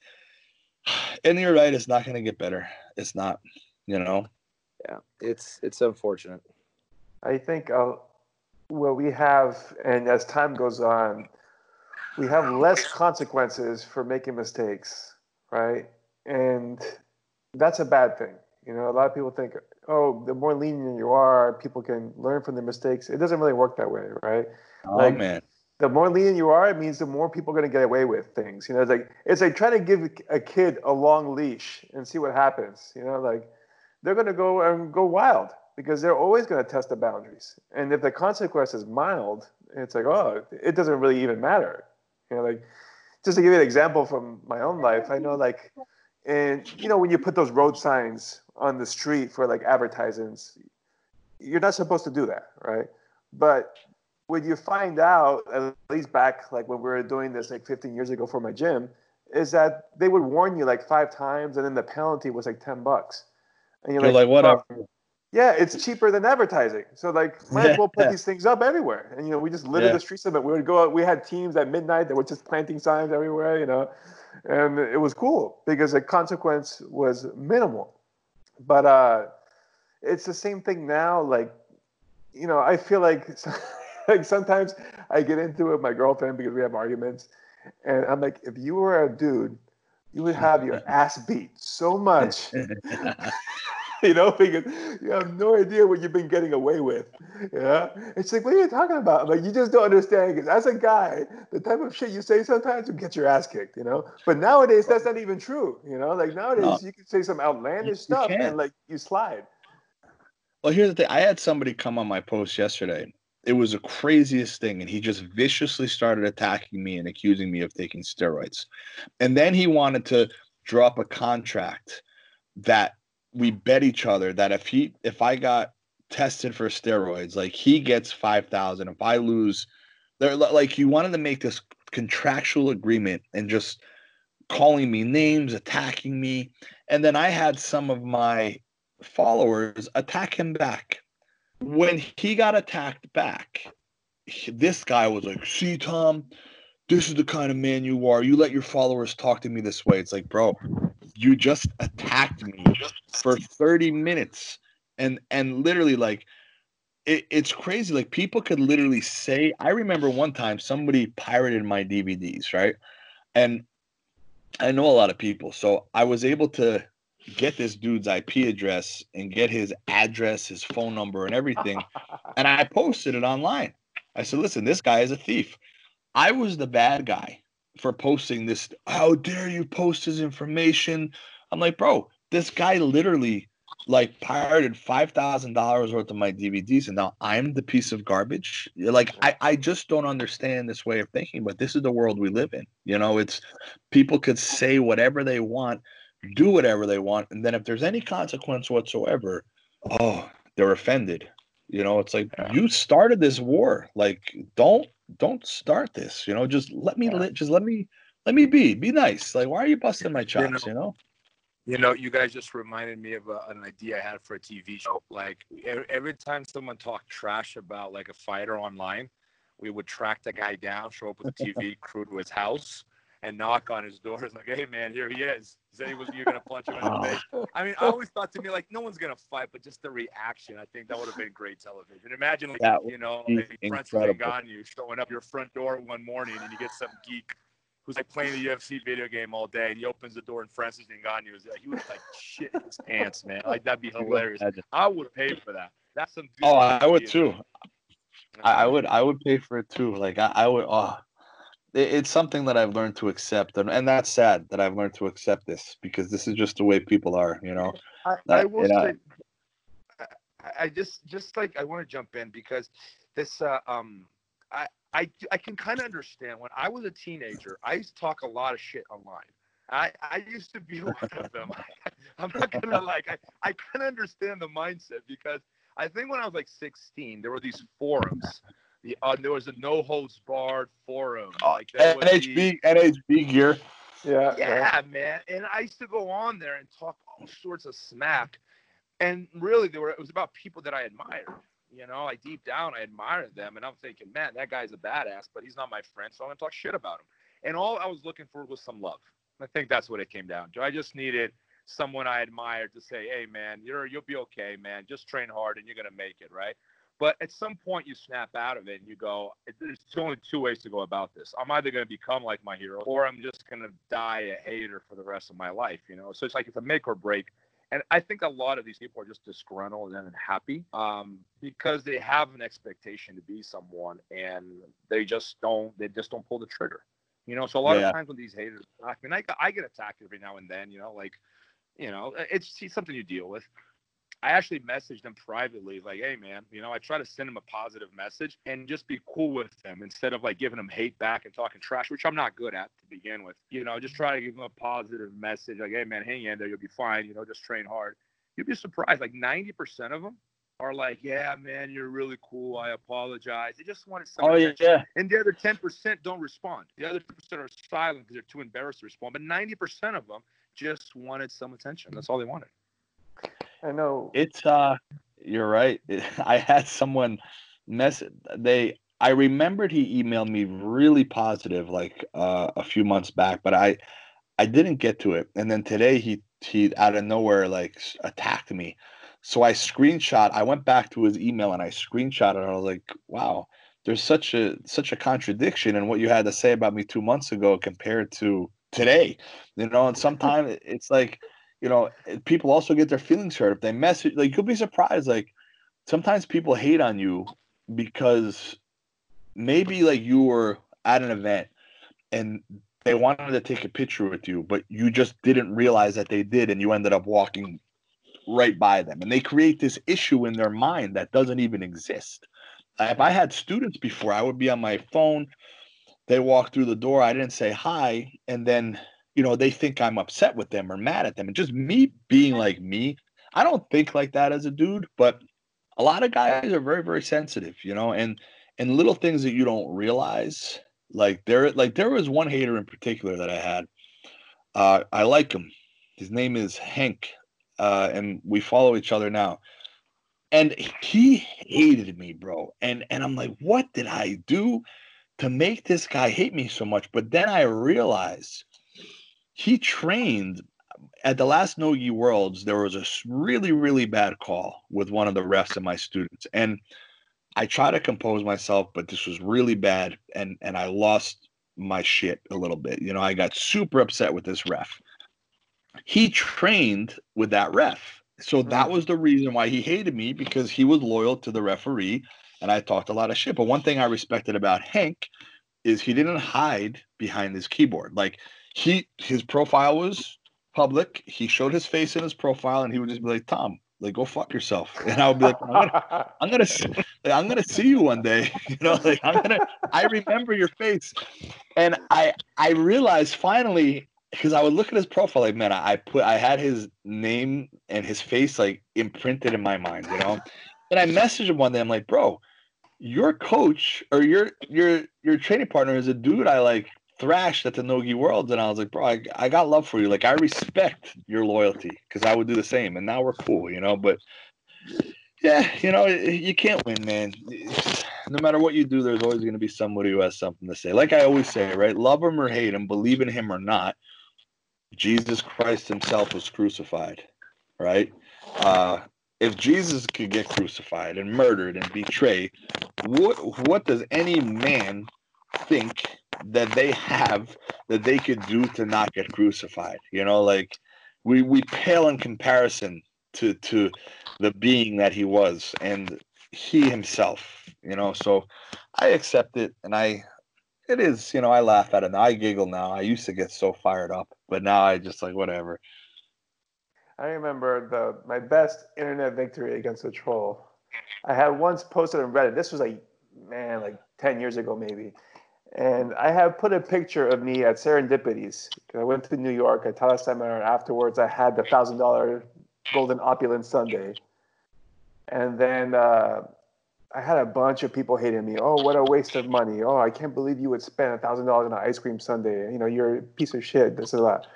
[sighs] and you're right. It's not going to get better. It's not, you know? Yeah. It's, it's unfortunate. I think uh, what we have, and as time goes on, we have less consequences for making mistakes, right? And that's a bad thing you know, a lot of people think, oh, the more lenient you are, people can learn from their mistakes. It doesn't really work that way, right? Oh like, man. The more lenient you are, it means the more people are going to get away with things. You know, it's like it's like trying to give a kid a long leash and see what happens. You know, like they're going to go and go wild because they're always going to test the boundaries. And if the consequence is mild, it's like, oh, it doesn't really even matter. You know, like just to give you an example from my own life, I know like, and you know, when you put those road signs on the street for like advertisements, you're not supposed to do that, right? But when you find out, at least back like when we were doing this like 15 years ago for my gym, is that they would warn you like five times, and then the penalty was like 10 bucks. And you're, you're like, like, whatever. Oh, yeah, it's cheaper than advertising. So like, [laughs] might as well put these things up everywhere. And you know, we just littered yeah. the streets of it. We would go out. We had teams at midnight that were just planting signs everywhere. You know, and it was cool because the consequence was minimal but uh, it's the same thing now. Like, you know, I feel like [laughs] like sometimes I get into it with my girlfriend because we have arguments, and I'm like, if you were a dude, you would have your [laughs] ass beat so much. [laughs] you know, because you have no idea what you've been getting away with. Yeah. It's like, what are you talking about? I'm Like, you just don't understand. Because as a guy, the type of shit you say sometimes you get your ass kicked, you know? But nowadays, that's not even true. You know, like nowadays, no. you can say some outlandish stuff and like you slide. Well, here's the thing I had somebody come on my post yesterday. It was the craziest thing. And he just viciously started attacking me and accusing me of taking steroids. And then he wanted to drop a contract that we bet each other that if he if I got tested for steroids, like he gets five thousand. If I lose, they're like you wanted to make this contractual agreement and just calling me names, attacking me, and then I had some of my followers attack him back. When he got attacked back, this guy was like, "See, Tom, this is the kind of man you are. You let your followers talk to me this way." It's like, bro, you just attacked me for 30 minutes and and literally like it, it's crazy like people could literally say i remember one time somebody pirated my dvds right and i know a lot of people so i was able to get this dude's ip address and get his address his phone number and everything and i posted it online i said listen this guy is a thief i was the bad guy for posting this. How dare you post his information? I'm like, bro, this guy literally like pirated five thousand dollars worth of my DVDs, and now I'm the piece of garbage. Like, I I just don't understand this way of thinking. But this is the world we live in. You know, it's people could say whatever they want, do whatever they want, and then if there's any consequence whatsoever, oh, they're offended. You know, it's like yeah. you started this war. Like, don't don't start this. You know, just let me yeah. li- just let me let me be be nice. Like, why are you busting my chops? You know. You know? You know, you guys just reminded me of a, an idea I had for a TV show. Like every time someone talked trash about like a fighter online, we would track the guy down, show up with a TV [laughs] crew to his house, and knock on his door. [laughs] It's like, hey man, here he is. He said he was you're gonna punch him in the oh. face. I mean, I always thought to me like no one's gonna fight, but just the reaction, I think that would have been great television. Imagine like you know, like Francis Ngannou showing up your front door one morning and you get some geek who's like playing the UFC video game all day, and he opens the door and Francis Ngannou is like, he would like shit his pants, man. Like that'd be hilarious. I would pay for that. That's some. Oh, I would too. I, I uh-huh. would. I would pay for it too. Like I, I would. Oh, it's something that I've learned to accept, and, and that's sad that I've learned to accept this because this is just the way people are, you know. I, I will you know, say, I, I just just like I want to jump in because this uh, um I I I can kind of understand when I was a teenager, I used to talk a lot of shit online. I, I used to be [laughs] one of them. [laughs] I, am not gonna like I, I kind of understand the mindset because I think when I was like 16, there were these forums. The, uh, there was a no holds barred forum. Oh, like NHB the, NHB gear. Yeah, yeah, yeah, man. And I used to go on there and talk all sorts of smack. And really, there were it was about people that I admired. You know, like deep down, I admired them, and I'm thinking, man, that guy's a badass, but he's not my friend, so I'm gonna talk shit about him. And all I was looking for was some love. I think that's what it came down to. I just needed someone I admired to say, "Hey, man, you're you'll be okay, man. Just train hard, and you're gonna make it, right?" But at some point, you snap out of it and you go, "There's only two ways to go about this. I'm either gonna become like my hero, or I'm just gonna die a hater for the rest of my life." You know, so it's like it's a make or break. And I think a lot of these people are just disgruntled and unhappy um, because they have an expectation to be someone, and they just don't. They just don't pull the trigger. You know, so a lot yeah. of times when these haters, I mean, I, I get attacked every now and then. You know, like, you know, it's, it's something you deal with. I actually messaged them privately, like, hey man, you know, I try to send them a positive message and just be cool with them instead of like giving them hate back and talking trash, which I'm not good at to begin with. You know, just try to give them a positive message, like, hey man, hang in there, you'll be fine. You know, just train hard. You'd be surprised, like 90% of them are like, yeah, man, you're really cool. I apologize. They just wanted some. Oh attention. yeah. And the other 10% don't respond. The other 10% are silent because they're too embarrassed to respond. But 90% of them just wanted some attention. That's all they wanted. I know. It's uh, you're right. [laughs] I had someone mess. They. I remembered he emailed me really positive like uh, a few months back, but I, I didn't get to it. And then today he he out of nowhere like attacked me so I screenshot. I went back to his email and I screenshot it. I was like, "Wow, there's such a such a contradiction in what you had to say about me two months ago compared to today." You know, and [laughs] sometimes it's like, you know, people also get their feelings hurt if they message. Like you'll be surprised. Like sometimes people hate on you because maybe like you were at an event and they wanted to take a picture with you, but you just didn't realize that they did, and you ended up walking right by them. And they create this issue in their mind that doesn't even exist. If I had students before, I would be on my phone. They walk through the door. I didn't say hi. And then, you know, they think I'm upset with them or mad at them. And just me being like me, I don't think like that as a dude, but a lot of guys are very, very sensitive, you know, and and little things that you don't realize. Like there, like there was one hater in particular that I had. Uh, I like him. His name is Hank uh, and we follow each other now. And he hated me, bro. And and I'm like, what did I do to make this guy hate me so much? But then I realized he trained at the last No-Gi Worlds. There was a really really bad call with one of the refs and my students, and I try to compose myself, but this was really bad, and and I lost my shit a little bit. You know, I got super upset with this ref he trained with that ref. So that mm. was the reason why he hated me because he was loyal to the referee and I talked a lot of shit. But one thing I respected about Hank is he didn't hide behind his keyboard. Like he his profile was public. He showed his face in his profile and he would just be like, Tom, like go fuck yourself. And I would be like, I'm gonna, [laughs] I'm gonna, like, I'm gonna see you one day. [laughs] You know, like I'm gonna, I remember your face. And I, I realized finally because I would look at his profile like, man, I put I had his name and his face like imprinted in my mind, you know. and I messaged him one day. I'm like, bro, your coach or your your your training partner is a dude I like thrashed at the No-Gi Worlds, and I was like, bro, I, I got love for you. Like I respect your loyalty because I would do the same, and now we're cool, you know. But yeah, you know, you can't win, man. [sighs] No matter what you do, there's always going to be somebody who has something to say. Like I always say, right? Love him or hate him, believe in him or not Jesus Christ himself was crucified, right? Uh, if Jesus could get crucified and murdered and betrayed, what what does any man think that they have that they could do to not get crucified? You know, like we we pale in comparison to to the being that he was and he himself. You know, so I accept it and I it is. You know, I laugh at it. Now. I giggle now. I used to get so fired up, but now I just like whatever. I remember the my best internet victory against a troll. I had once posted on Reddit. This was like, man, like ten years ago maybe. And I have put a picture of me at Serendipity's. I went to New York. I taught a seminar. Afterwards, I had the thousand dollar golden opulent sundae. And then uh, I had a bunch of people hating me. Oh, what a waste of money. Oh, I can't believe you would spend a thousand dollars on an ice cream sundae. You know, you're a piece of shit. This is that.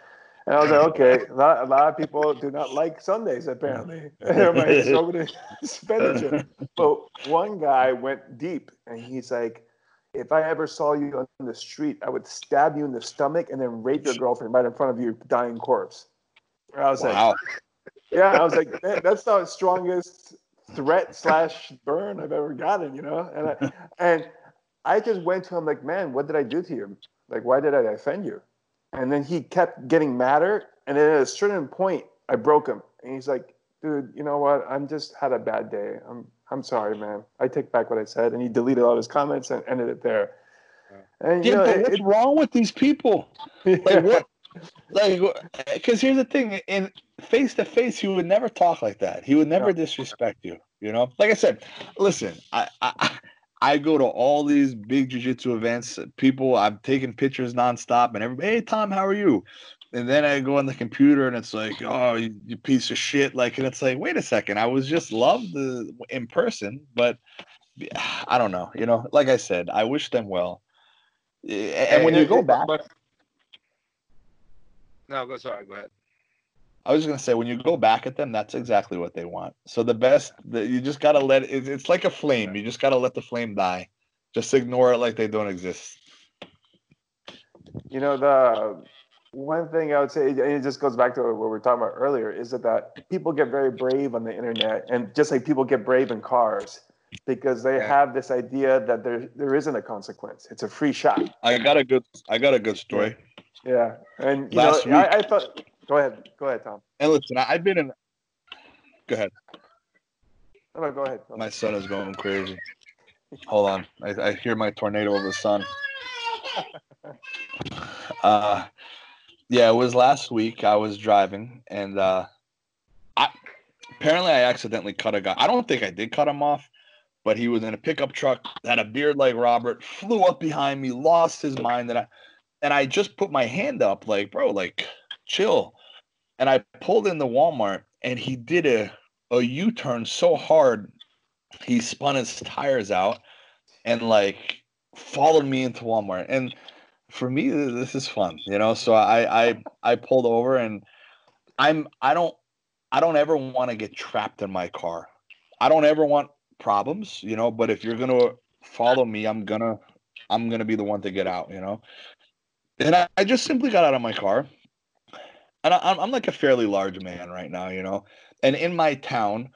And I was like, okay, a lot, a lot of people do not like sundaes apparently. My exorbitant expenditure. But one guy went deep, and he's like, if I ever saw you on the street, I would stab you in the stomach and then rape your girlfriend right in front of your dying corpse. I was wow. like, yeah, I was like, that's the strongest threat slash burn I've ever gotten, you know? And I, [laughs] and I just went to him like, man, what did I do to you? Like, why did I offend you? And then he kept getting madder. And then at a certain point, I broke him. And he's like, dude, you know what? I'm just had a bad day. I'm I'm sorry, man. I take back what I said. And he deleted all his comments and ended it there. And, yeah, know, what's it, wrong with these people? Like [laughs] what? Like, because here's the thing: in face to face, he would never talk like that. He would never yeah. disrespect you. You know, like I said, listen, I, I I go to all these big jiu-jitsu events. People, I'm taking pictures nonstop, and everybody, hey Tom, how are you? And then I go on the computer, and it's like, oh, you, you piece of shit. Like, and it's like, wait a second, I was just loved in person, but [sighs] I don't know. You know, like I said, I wish them well. Eh, eh, and when you go back, but, no, go sorry, go ahead. I was just gonna say when you go back at them, that's exactly what they want. So the best, the, you just gotta let it. It's like a flame. You just gotta let the flame die. Just ignore it like they don't exist. You know the one thing I would say, and it just goes back to what we were talking about earlier, is that, that people get very brave on the internet, and just like people get brave in cars because they yeah. have this idea that there there isn't a consequence. It's a free shot. I got a good I got a good story. Yeah, and you Last know, week, I, I thought Go ahead. Go ahead, Tom. And listen, I've been in. Go ahead. No, go ahead. My son is going crazy. Hold on. I, I hear my tornado of the sun. [laughs] uh, yeah, it was last week. I was driving, and uh, I apparently I accidentally cut a guy. I don't think I did cut him off, but he was in a pickup truck, had a beard like Robert, flew up behind me, lost his mind, and I and I just put my hand up, like, bro, like chill. And I pulled in the Walmart and he did a, a U turn so hard, he spun his tires out and like followed me into Walmart. And for me, this is fun, you know. So I I I pulled over and I'm I don't I don't ever want to get trapped in my car. I don't ever want problems, you know. But if you're gonna follow me, I'm gonna I'm gonna be the one to get out, you know. And I, I just simply got out of my car and I, I'm like a fairly large man right now, you know, and in my town,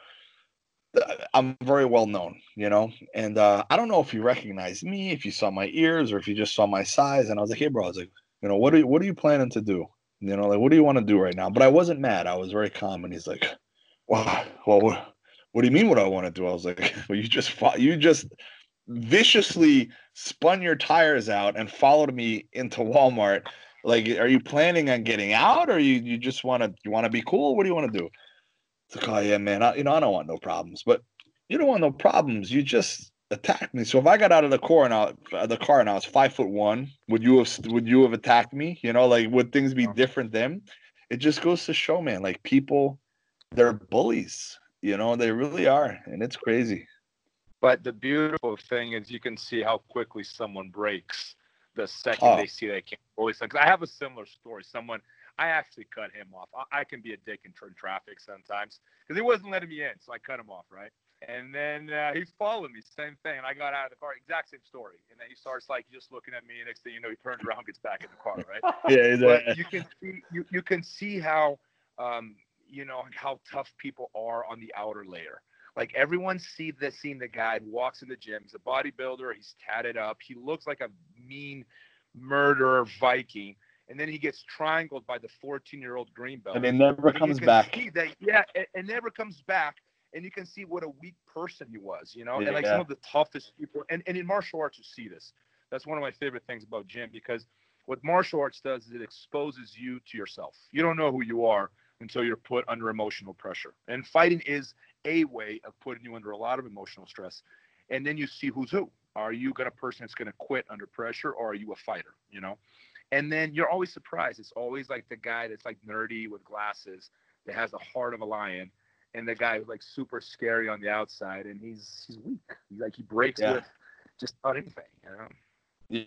I'm very well known, you know, and uh, I don't know if you recognize me, if you saw my ears, or if you just saw my size. And I was like, hey, bro, I was like, you know, what are you, what are you planning to do? You know, like, what do you want to do right now? But I wasn't mad. I was very calm. And he's like, well, well, what, what do you mean? What I want to do? I was like, [laughs] well, you just fought, you just viciously spun your tires out and followed me into Walmart like, are you planning on getting out, or you you just want to you want to be cool? What do you want to do? It's like, oh yeah, man, I, you know I don't want no problems, but you don't want no problems. You just attacked me. So if I got out of the car and I, uh, the car and I was five foot one, would you have would you have attacked me? You know, like would things be different then? It just goes to show, man. Like people, they're bullies. You know, they really are, and it's crazy. But the beautiful thing is, you can see how quickly someone breaks the second oh. they see they can't bully someone. I have a similar story. Someone I actually cut him off. I, I can be a dick in traffic sometimes because he wasn't letting me in, so I cut him off, right? And then uh, he followed me, same thing. And I got out of the car, exact same story. And then he starts like just looking at me. And next thing you know, he turns around, gets back in the car, right? [laughs] yeah, but you can see you, you can see how um, you know how tough people are on the outer layer. Like everyone see the seen the guy who walks in the gym. He's a bodybuilder. He's tatted up. He looks like a mean murderer Viking. And then he gets triangled by the 14 year old green belt. And it never comes back. That, yeah, it, it, never comes back. And you can see what a weak person he was, you know, yeah. and like some of the toughest people. And, and in martial arts, you see this. that's one of my favorite things about gym because what martial arts does is it exposes you to yourself. You don't know who you are until you're put under emotional pressure. And fighting is a way of putting you under a lot of emotional stress. And then you see who's who. Are you gonna person that's gonna quit under pressure or are you a fighter? You know? And then you're always surprised. It's always like the guy that's like nerdy with glasses that has the heart of a lion, and the guy who's like super scary on the outside, and he's he's weak. He's like he breaks yeah. with just about anything. You know.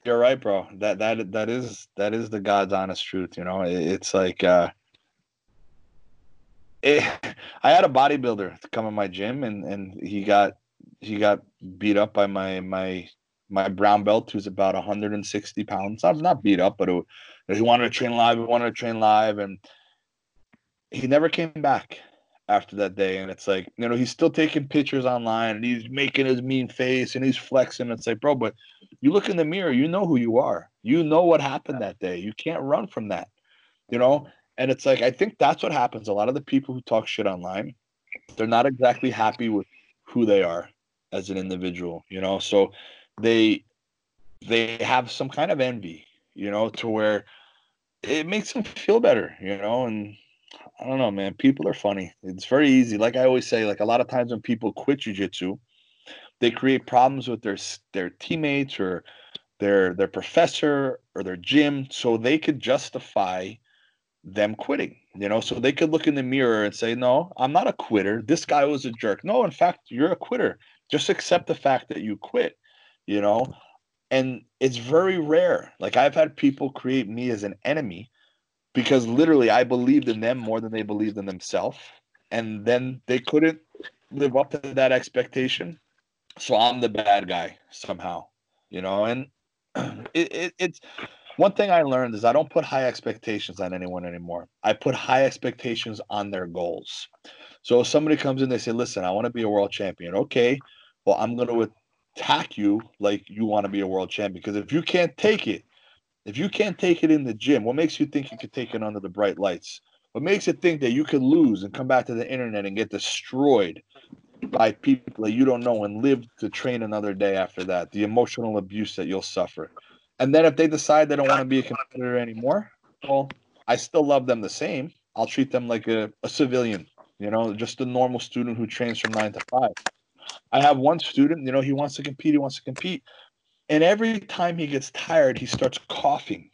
You're right, bro. That that that is that is the God's honest truth. You know, it's like uh, it, [laughs] I had a bodybuilder come in my gym, and and he got he got beat up by my my my brown belt, who's about 160 pounds. I'm not beat up, but it, he wanted to train live. He wanted to train live, and he never came back after that day. And it's like, you know, he's still taking pictures online, and he's making his mean face, and he's flexing. It's like, bro, but you look in the mirror, you know who you are. You know what happened that day. You can't run from that, you know. And it's like, I think that's what happens. A lot of the people who talk shit online, they're not exactly happy with who they are as an individual, you know. So they they have some kind of envy, you know, to where it makes them feel better, you know, and I don't know, man. People are funny. It's very easy. Like I always say, like a lot of times when people quit jujitsu, they create problems with their their teammates or their their professor or their gym, so they could justify them quitting. You know, so they could look in the mirror and say, "No, I'm not a quitter. This guy was a jerk." No, in fact, you're a quitter. Just accept the fact that you quit you know? And it's very rare. Like i've had people create me as an enemy because literally i believed in them more than they believed in themselves. And then they couldn't live up to that expectation. So i'm the bad guy somehow you know? And [clears throat] it, it, it's one thing i learned is i don't put high expectations on anyone anymore. I put high expectations on their goals. So if somebody comes in they say listen i want to be a world champion. Okay well i'm going to attack you like you want to be a world champion. Because if you can't take it, if you can't take it in the gym, what makes you think you could take it under the bright lights? What makes you think that you could lose and come back to the internet and get destroyed by people that you don't know and live to train another day after that? The emotional abuse that you'll suffer. And then if they decide they don't want to be a competitor anymore, well, I still love them the same. I'll treat them like a, a civilian, you know, just a normal student who trains from nine to five. I have one student, you know, he wants to compete, he wants to compete. And every time he gets tired, he starts coughing.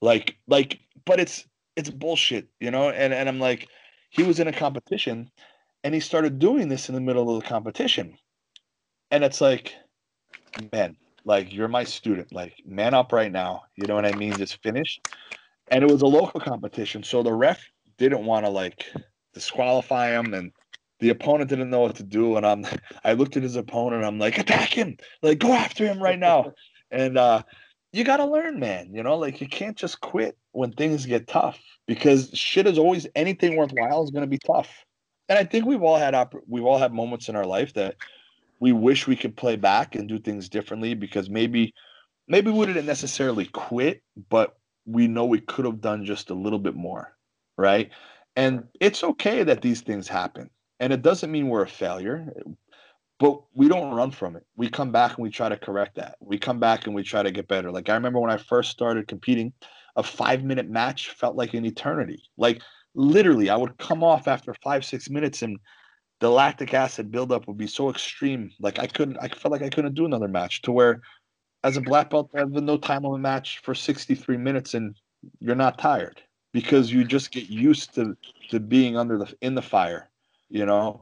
Like, like, but it's it's bullshit, you know? And and I'm like, he was in a competition and he started doing this in the middle of the competition. And it's like, man, like you're my student. Like, man up right now. You know what I mean? Just finish. And it was a local competition. So the ref didn't want to like disqualify him and the opponent didn't know what to do, and I'm [laughs] I looked at his opponent. I'm like, attack him, like go after him right now. [laughs] and uh, you got to learn, man. You know, like you can't just quit when things get tough because shit is always anything worthwhile is going to be tough. And I think we've all had op- we've all had moments in our life that we wish we could play back and do things differently because maybe maybe we didn't necessarily quit, but we know we could have done just a little bit more, right? And it's okay that these things happen. And it doesn't mean we're a failure, but we don't run from it. We come back and we try to correct that. We come back and we try to get better. Like I remember when I first started competing, a five minute match felt like an eternity. Like literally, I would come off after five, six minutes and the lactic acid buildup would be so extreme. Like I couldn't, I felt like I couldn't do another match to where as a black belt, I have no time limit match for 63 minutes and you're not tired because you just get used to, to being under the, in the fire you know?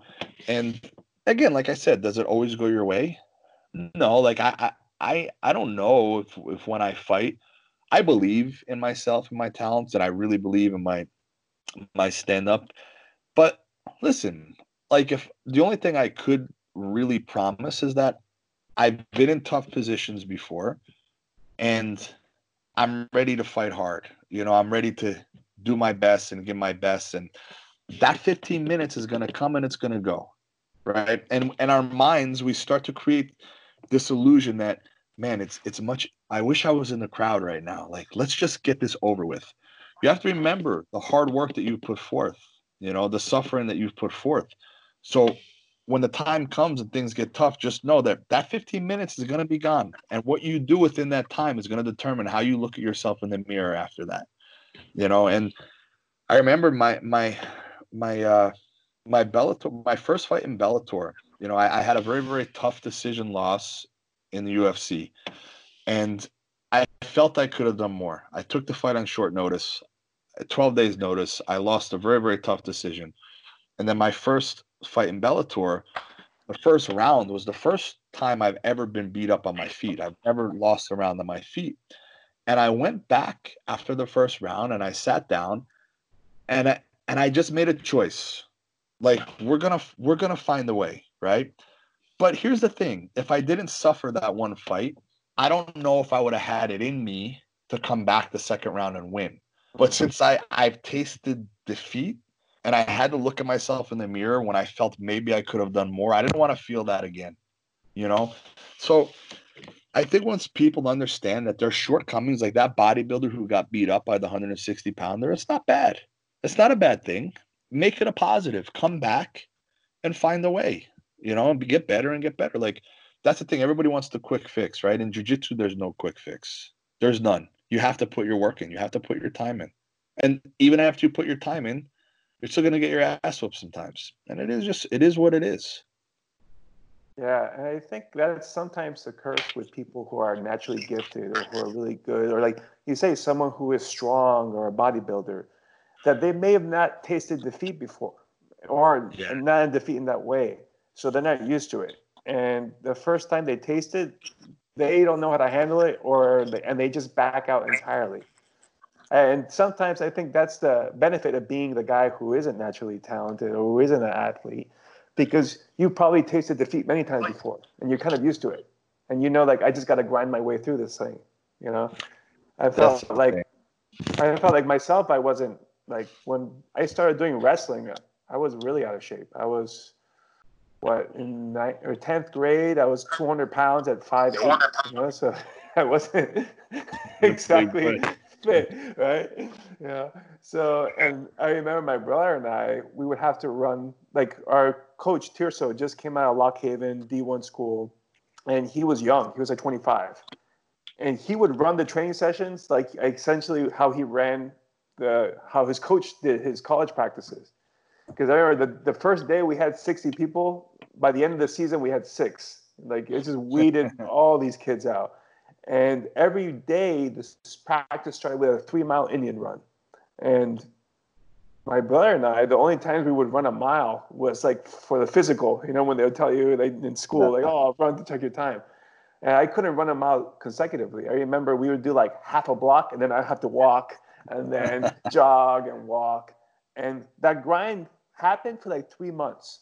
And again like i said does it always go your way? No like i i i don't know if if when i fight i believe in myself and my talents and i really believe in my my stand up but listen like if the only thing i could really promise is that i've been in tough positions before and i'm ready to fight hard. You know i'm ready to do my best and give my best and that 15 minutes is going to come and it's going to go right and and our minds we start to create this illusion that man it's it's much i wish i was in the crowd right now like let's just get this over with you have to remember the hard work that you put forth you know the suffering that you've put forth so when the time comes and things get tough, just know that that 15 minutes is going to be gone. And what you do within that time is going to determine how you look at yourself in the mirror after that. You know, and I remember my, my, my, uh, my Bellator, my first fight in Bellator, you know, I, I had a very, very tough decision loss in the UFC. And I felt I could have done more. I took the fight on short notice, 12 days notice. I lost a very, very tough decision. And then my first fight in Bellator, the first round was the first time I've ever been beat up on my feet. I've never lost a round on my feet. And I went back after the first round and I sat down and I, and I just made a choice. Like we're to we're to find a way, right? But here's the thing, if I didn't suffer that one fight, I don't know if I would have had it in me to come back the second round and win. But since I I've tasted defeat and I had to look at myself in the mirror when I felt maybe I could have done more. I didn't want to feel that again, you know? So I think once people understand that their shortcomings, like that bodybuilder who got beat up by the 160 pounder, it's not bad. It's not a bad thing. Make it a positive. Come back and find a way, you know, and get better and get better. Like that's the thing. Everybody wants the quick fix, right? In jujitsu, there's no quick fix. There's none. You have to put your work in. You have to put your time in. And even after you put your time in, you're still going to get your ass whooped sometimes. And it is just, it is what it is. Yeah, and I think that sometimes occurs with people who are naturally gifted or who are really good, or like you say, someone who is strong or a bodybuilder, that they may have not tasted defeat before, or yeah. not in defeat in that way, so they're not used to it. And the first time they taste it, they don't know how to handle it, or they, and they just back out entirely. And sometimes I think that's the benefit of being the guy who isn't naturally talented or who isn't an athlete, because you probably tasted defeat many times before and you're kind of used to it. And you know, like, I just got to grind my way through this thing, you know? I felt that's like, I felt like myself, I wasn't like, when I started doing wrestling, I was really out of shape. I was, what, in ninth or 10th grade, I was 200 pounds at 5'8, you know? So [laughs] I wasn't [laughs] exactly fit, right? Yeah. So, and I remember my brother and I, we would have to run, like our coach Tirso just came out of Lock Haven D1 school, and he was young. He was like 25. And he would run the training sessions like essentially how he ran the, how his coach did his college practices. Because I remember the, the first day we had 60 people. By the end of the season, we had six. Like it just [laughs] weeded all these kids out. And every day, this practice started with a three mile Indian run. And my brother and I, the only times we would run a mile was like for the physical, you know, when they would tell you like in school, like, [laughs] oh, run to check your time. And I couldn't run a mile consecutively. I remember we would do like half a block and then I'd have to walk and then [laughs] jog and walk. And that grind happened for like three months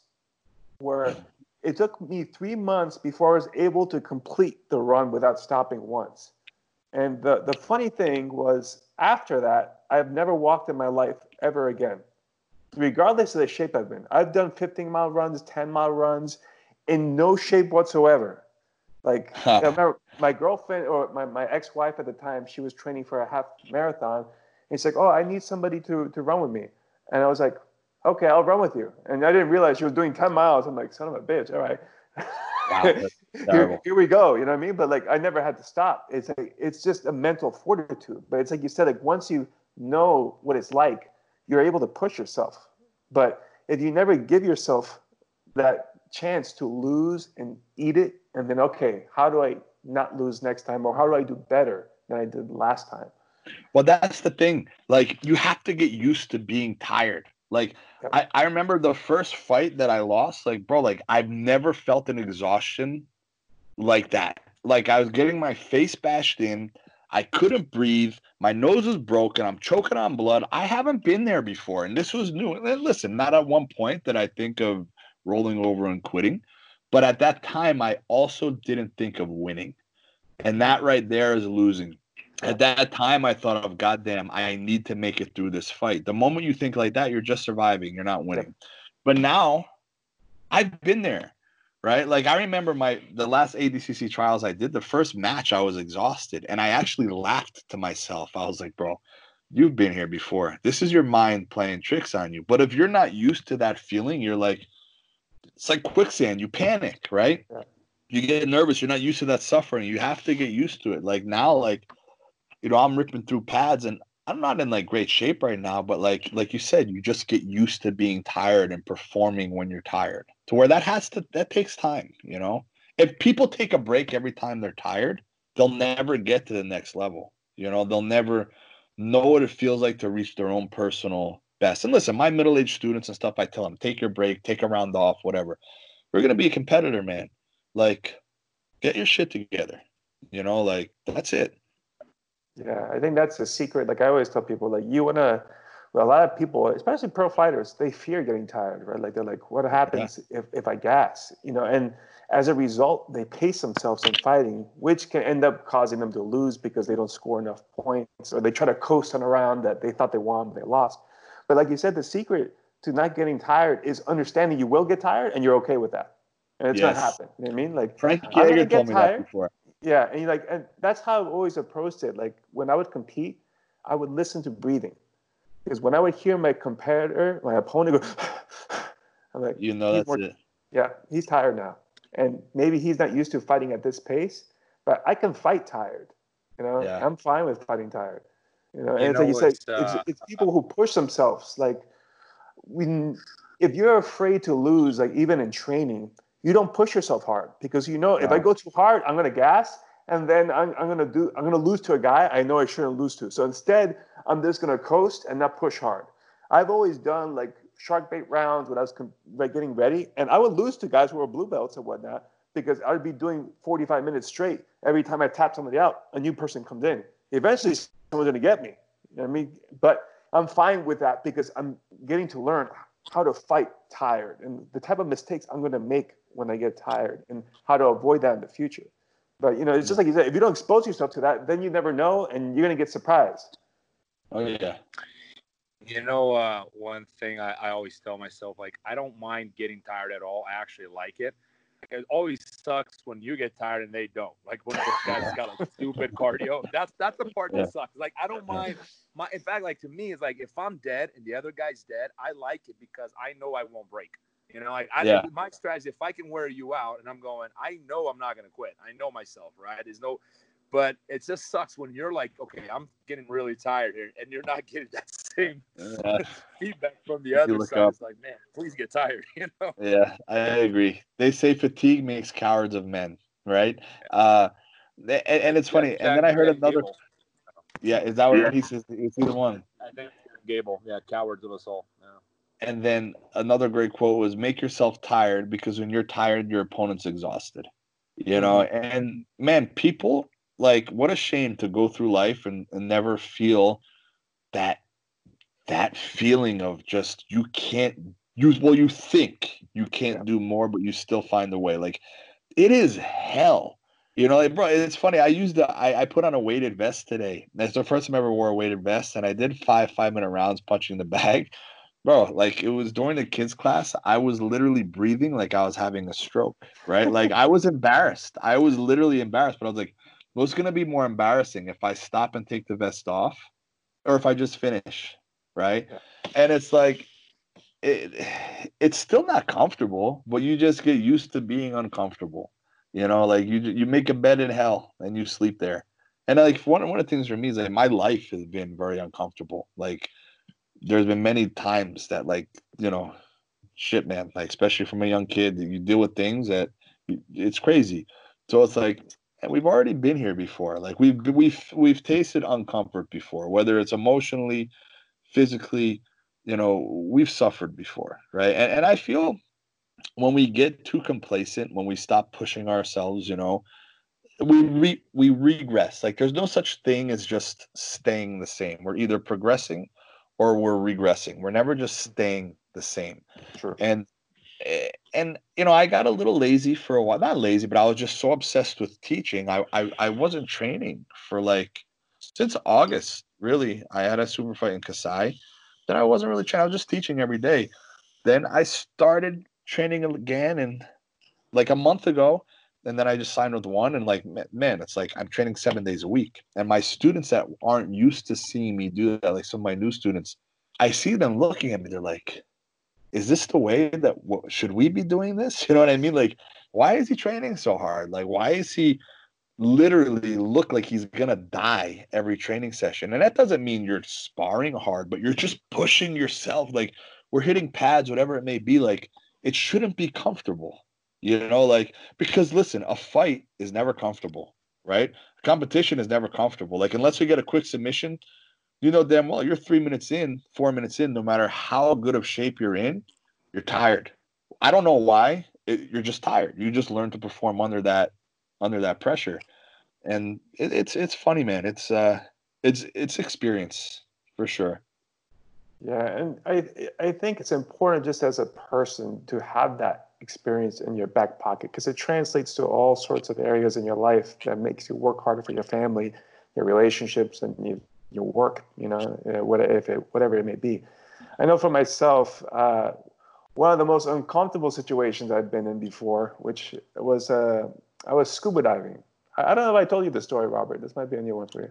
where it took me three months before I was able to complete the run without stopping once. And the, the funny thing was, after that, I've never walked in my life ever again, regardless of the shape I've been. I've done 15 mile runs, 10 mile runs in no shape whatsoever. Like. I remember my girlfriend or my, my ex wife at the time, she was training for a half marathon. She's like, Oh, I need somebody to, to run with me. And I was like, okay, I'll run with you. And I didn't realize she was doing 10 miles. I'm like, son of a bitch. All right. Wow, [laughs] here, here, we go. You know what I mean? But like, I never had to stop. It's like, it's just a mental fortitude. But it's like you said, like once you know what it's like, you're able to push yourself. But if you never give yourself that chance to lose and eat it, and then, okay, how do I not lose next time? Or how do I do better than I did last time? Well, that's the thing. Like, you have to get used to being tired. Like yep. I, I remember the first fight that I lost, like bro, like I've never felt an exhaustion like that. Like I was getting my face bashed in, I couldn't breathe, my nose was broken, I'm choking on blood. I haven't been there before, and this was new. And listen, not at one point that I think of rolling over and quitting, but at that time I also didn't think of winning. And that right there is losing at that time i thought of goddamn i need to make it through this fight the moment you think like that you're just surviving you're not winning but now i've been there right like i remember my the last ADCC trials i did the first match i was exhausted and i actually laughed to myself i was like bro you've been here before this is your mind playing tricks on you but if you're not used to that feeling you're like it's like quicksand. You panic, right? You get nervous. You're not used to that suffering. You have to get used to it. Like now, like you know, I'm ripping through pads and I'm not in like great shape right now, but like like you said, you just get used to being tired and performing when you're tired. To where that has to that takes time, you know. If people take a break every time they're tired, they'll never get to the next level. You know, they'll never know what it feels like to reach their own personal best. And listen, my middle-aged students and stuff, I tell them, take your break, take a round off, whatever. We're gonna be a competitor, man. Like, get your shit together. You know, like that's it. Yeah, I think that's the secret. Like I always tell people, like you wanna well, a lot of people, especially pro fighters, they fear getting tired, right? Like they're like, what happens yeah. if, if I gas? You know, and as a result, they pace themselves in fighting, which can end up causing them to lose because they don't score enough points or they try to coast on around that they thought they won, but they lost. But like you said, the secret to not getting tired is understanding you will get tired and you're okay with that. And it's yes. gonna happen. You know what I mean? Like Frank Jaeger told me tired. that before. Yeah, and you like and that's how I've always approached it. Like when I would compete, I would listen to breathing. Because when I would hear my competitor, my opponent go, [sighs] I'm like, you know that's more, it. Yeah, he's tired now and maybe he's not used to fighting at this pace, but I can fight tired. You know, yeah. I'm fine with fighting tired. You know, you and know, like you said, uh, it's, it's, people who push themselves. Like when if you're afraid to lose, like even in training, you don't push yourself hard because you know yeah. if I go too hard, I'm gonna gas, and then I'm, I'm gonna do I'm gonna lose to a guy I know I shouldn't lose to. So instead, I'm just gonna coast and not push hard. I've always done like shark bait rounds when I was like getting ready, and I would lose to guys who were blue belts and whatnot because I would be doing 45 minutes straight. Every time I tap somebody out, a new person comes in. Eventually, someone's going to get me. You know what I mean? But I'm fine with that because I'm getting to learn how to fight tired and the type of mistakes I'm going to make when they get tired and how to avoid that in the future. But you know, it's just like you said, if you don't expose yourself to that, then you never know and you're going to get surprised. Oh yeah. You know, uh, one thing I, I always tell myself, like, I don't mind getting tired at all. I actually like it. It always sucks when you get tired and they don't. Like when those guys [laughs] got a stupid cardio. That's that's the part that sucks. Like I don't mind my in fact, like to me, it's like if I'm dead and the other guy's dead, I like it because I know I won't break. You know, like I yeah. my strategy, if I can wear you out and I'm going, I know I'm not gonna quit. I know myself, right? There's no but it just sucks when you're like, okay, I'm getting really tired here, and you're not [laughs] getting that same yeah. [laughs] feedback from the other side. Up. It's like, man, please get tired. [laughs] You know? Yeah, I agree. They say fatigue makes cowards of men, right? Uh, and, and it's funny. Yeah, and then I heard another. Gable. Yeah, is that what yeah. he says? Is he the one? I think Gable. Yeah, cowards of us all. Yeah. And then another great quote was, "Make yourself tired because when you're tired, your opponent's exhausted." You know, mm-hmm. and man, people like what a shame to go through life and, and never feel that that feeling of just you can't use well you think you can't do more but you still find a way. Like it is hell. You know like, bro it's funny i used a, I, I put on a weighted vest today. That's the first time i ever wore a weighted vest and i did five five minute rounds punching the bag bro like it was during the kids class i was literally breathing like i was having a stroke right like i was embarrassed i was literally embarrassed but i was like What's going to be more embarrassing if I stop and take the vest off or if I just finish? Right. Yeah. And it's like, it, it's still not comfortable, but you just get used to being uncomfortable. You know, like you you make a bed in hell and you sleep there. And like one one of the things for me is like my life has been very uncomfortable. Like there's been many times that like you know, shit, man. Like especially from a young kid, you deal with things that it's crazy. So it's like and we've already been here before. Like we've we've we've tasted uncomfort before, whether it's emotionally, physically, you know, we've suffered before, right? And and I feel when we get too complacent, when we stop pushing ourselves, you know, we re, we regress. Like there's no such thing as just staying the same. We're either progressing or we're regressing. We're never just staying the same. Sure. And Eh, and you know i got a little lazy for a while not lazy but i was just so obsessed with teaching i i, I wasn't training for like since august really i had a super fight in kasai then i wasn't really training i was just teaching every day then i started training again and like a month ago and then i just signed with one and like man it's like i'm training seven days a week and my students that aren't used to seeing me do that like some of my new students i see them looking at me they're like is this the way that should we be doing this? [laughs] You know what I mean? Like, why is he training so hard? Like, why is he literally look like he's gonna die every training session? And that doesn't mean you're sparring hard, but you're just pushing yourself. Like, we're hitting pads, whatever it may be. Like, it shouldn't be comfortable. You know, like because listen, a fight is never comfortable, right? Competition is never comfortable. Like unless you get a quick submission, you know damn well you're three minutes in, four minutes in, no matter how good of shape you're in, you're tired. I don't know why. It, you're just tired. You just learn to perform under that under that pressure, and it, it's it's funny, man. It's uh, it's it's experience for sure. Yeah, and I I think it's important just as a person to have that experience in your back pocket because it translates to all sorts of areas in your life that makes you work harder for your family, your relationships, and you, your work. You know, what if it, whatever it may be. I know for myself, uh, one of the most uncomfortable situations I've been in before, which was uh, I was scuba diving. I, I don't know if I told you the story, Robert. This might be a new one for you,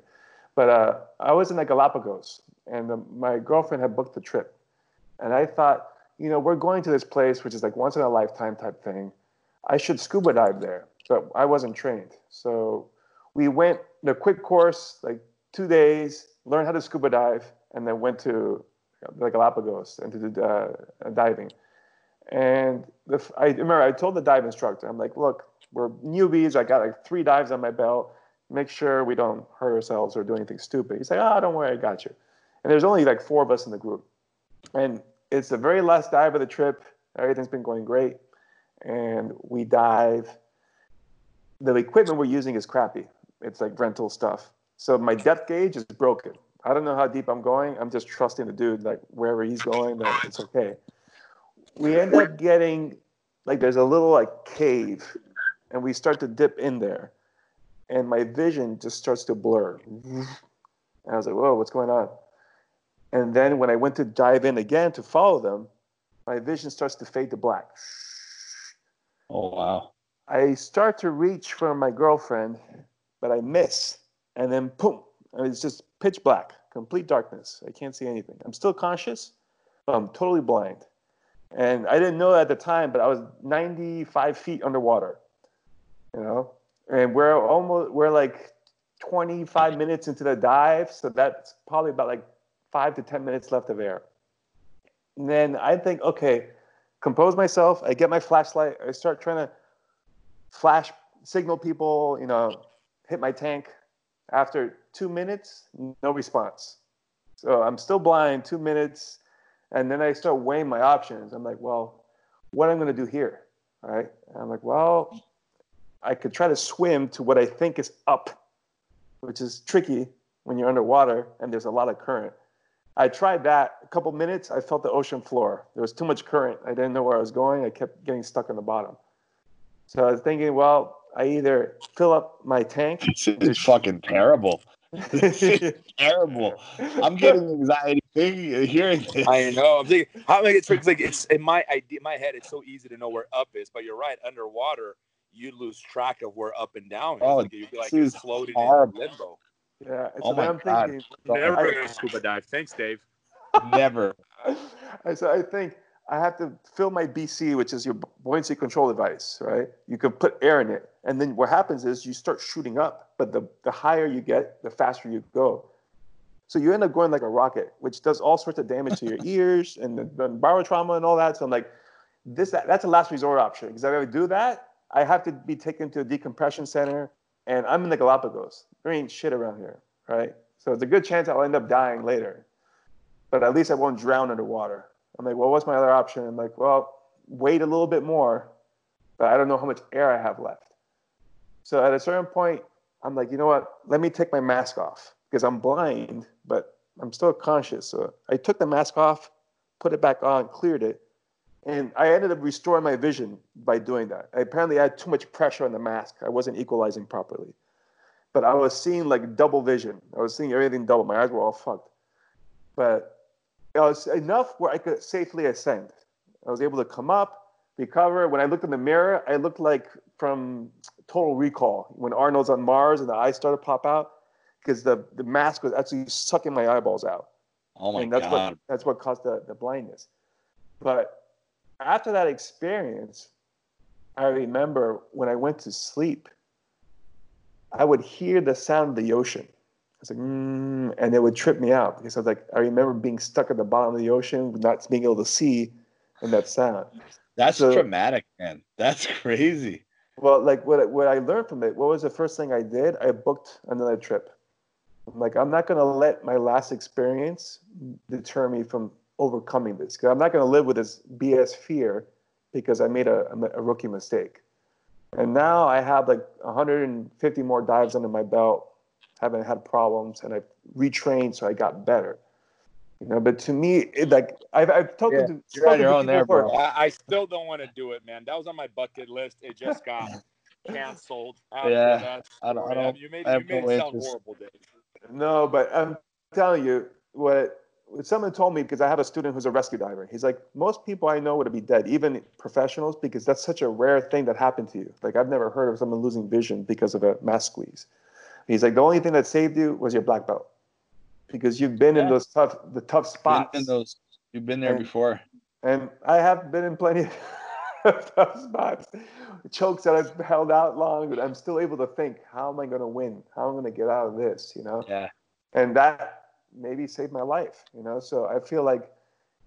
but uh, I was in the Galapagos, and the, my girlfriend had booked the trip, and I thought you know, we're going to this place which is like once in a lifetime type thing. I should scuba dive there, but I wasn't trained. So we went the quick course, like two days, learned how to scuba dive, and then went to the Galapagos and to do uh, diving. And the, I remember I told the dive instructor, I'm like, look, we're newbies. I got like three dives on my belt. Make sure we don't hurt ourselves or do anything stupid. He's like, oh, don't worry, I got you. And there's only like four of us in the group. And it's the very last dive of the trip. Everything's been going great, and we dive. The equipment we're using is crappy. It's like rental stuff. So my depth gauge is broken. I don't know how deep I'm going. I'm just trusting the dude, like wherever he's going, that it's okay. We end up getting like there's a little like cave, and we start to dip in there, and my vision just starts to blur. And I was like, "Whoa, what's going on?" And then when I went to dive in again to follow them, my vision starts to fade to black. Oh, wow. I start to reach for my girlfriend, but I miss. And then, boom, it's just pitch black, complete darkness. I can't see anything. I'm still conscious, but I'm totally blind. And I didn't know at the time, but I was 95 feet underwater, you know? And we're almost, we're like 25 minutes into the dive. So that's probably about like five to 10 minutes left of air. And then I think, okay, compose myself. I get my flashlight. I start trying to flash signal people, you know, hit my tank. After two minutes, no response. So I'm still blind, two minutes. And then I start weighing my options. I'm like, well, what I'm going to do here? Right. And I'm like, well, I could try to swim to what I think is up, which is tricky when you're underwater and there's a lot of current. I tried that a couple minutes. I felt the ocean floor. There was too much current. I didn't know where I was going. I kept getting stuck on the bottom. So I was thinking, well, I either fill up my tank. It's fucking terrible. [laughs] terrible. I'm getting anxiety thinking, hearing this. I know. I'm thinking how make it like it's in my idea, my head. It's so easy to know where up is, but you're right. Underwater, you lose track of where up and down is. Oh, like, you'd be like you're floating horrible. in limbo. Yeah. oh my I'm God. thinking. Never I, gonna scuba dive. Thanks, Dave. [laughs] Never. I so I think I have to fill my BC, which is your buoyancy control device, right? You can put air in it, and then what happens is you start shooting up. But the the higher you get, the faster you go. So you end up going like a rocket, which does all sorts of damage to your [laughs] ears and the, the barotrauma and all that. So I'm like, this that, that's a last resort option because if I do that, I have to be taken to a decompression center, and I'm in the Galapagos there ain't shit around here, right? So it's a good chance I'll end up dying later, but at least I won't drown underwater. I'm like, well, what's my other option? I'm like, well, wait a little bit more, but I don't know how much air I have left. So at a certain point, I'm like, you know what? Let me take my mask off because I'm blind, but I'm still conscious. So I took the mask off, put it back on, cleared it, and I ended up restoring my vision by doing that. I apparently had too much pressure on the mask. I wasn't equalizing properly but I was seeing like double vision. I was seeing everything double. My eyes were all fucked. But it was enough where I could safely ascend. I was able to come up, recover. When I looked in the mirror, I looked like from Total Recall when Arnold's on Mars and the eyes started to pop out because the, the mask was actually sucking my eyeballs out. Oh my and that's god! What, that's what caused the, the blindness. But after that experience, I remember when I went to sleep, I would hear the sound of the ocean. It's like, mm, and it would trip me out because I was like, I remember being stuck at the bottom of the ocean, not being able to see, and that sound. That's so, traumatic, man. That's [laughs] crazy. Well, like what what I learned from it, what was the first thing I did? I booked another trip. I'm like, I'm not gonna let my last experience deter me from overcoming this. Because I'm not gonna live with this BS fear because I made a, a rookie mistake. And now I have like 150 more dives under my belt, haven't had problems, and I've retrained so I got better. You know, but to me, it, like I've, I've talked yeah, to you're on your own there, bro. I, I, still don't want to do it, man. That was on my bucket list. It just [laughs] got canceled. yeah, I don't. I don't. You made, you made it sound horrible, Dave. No, but I'm telling you what someone told me because I have a student who's a rescue diver. He's like, most people I know would be dead, even professionals, because that's such a rare thing that happened to you. Like I've never heard of someone losing vision because of a mask squeeze. He's like, the only thing that saved you was your black belt because you've been yeah. in those tough the tough spots. Been in those, you've been there and, before. And I have been in plenty [laughs] of tough spots, chokes that I've held out long, but I'm still able to think, how am I going to win? How am I going to get out of this? You know. Yeah. And that maybe saved my life. You know. So I feel like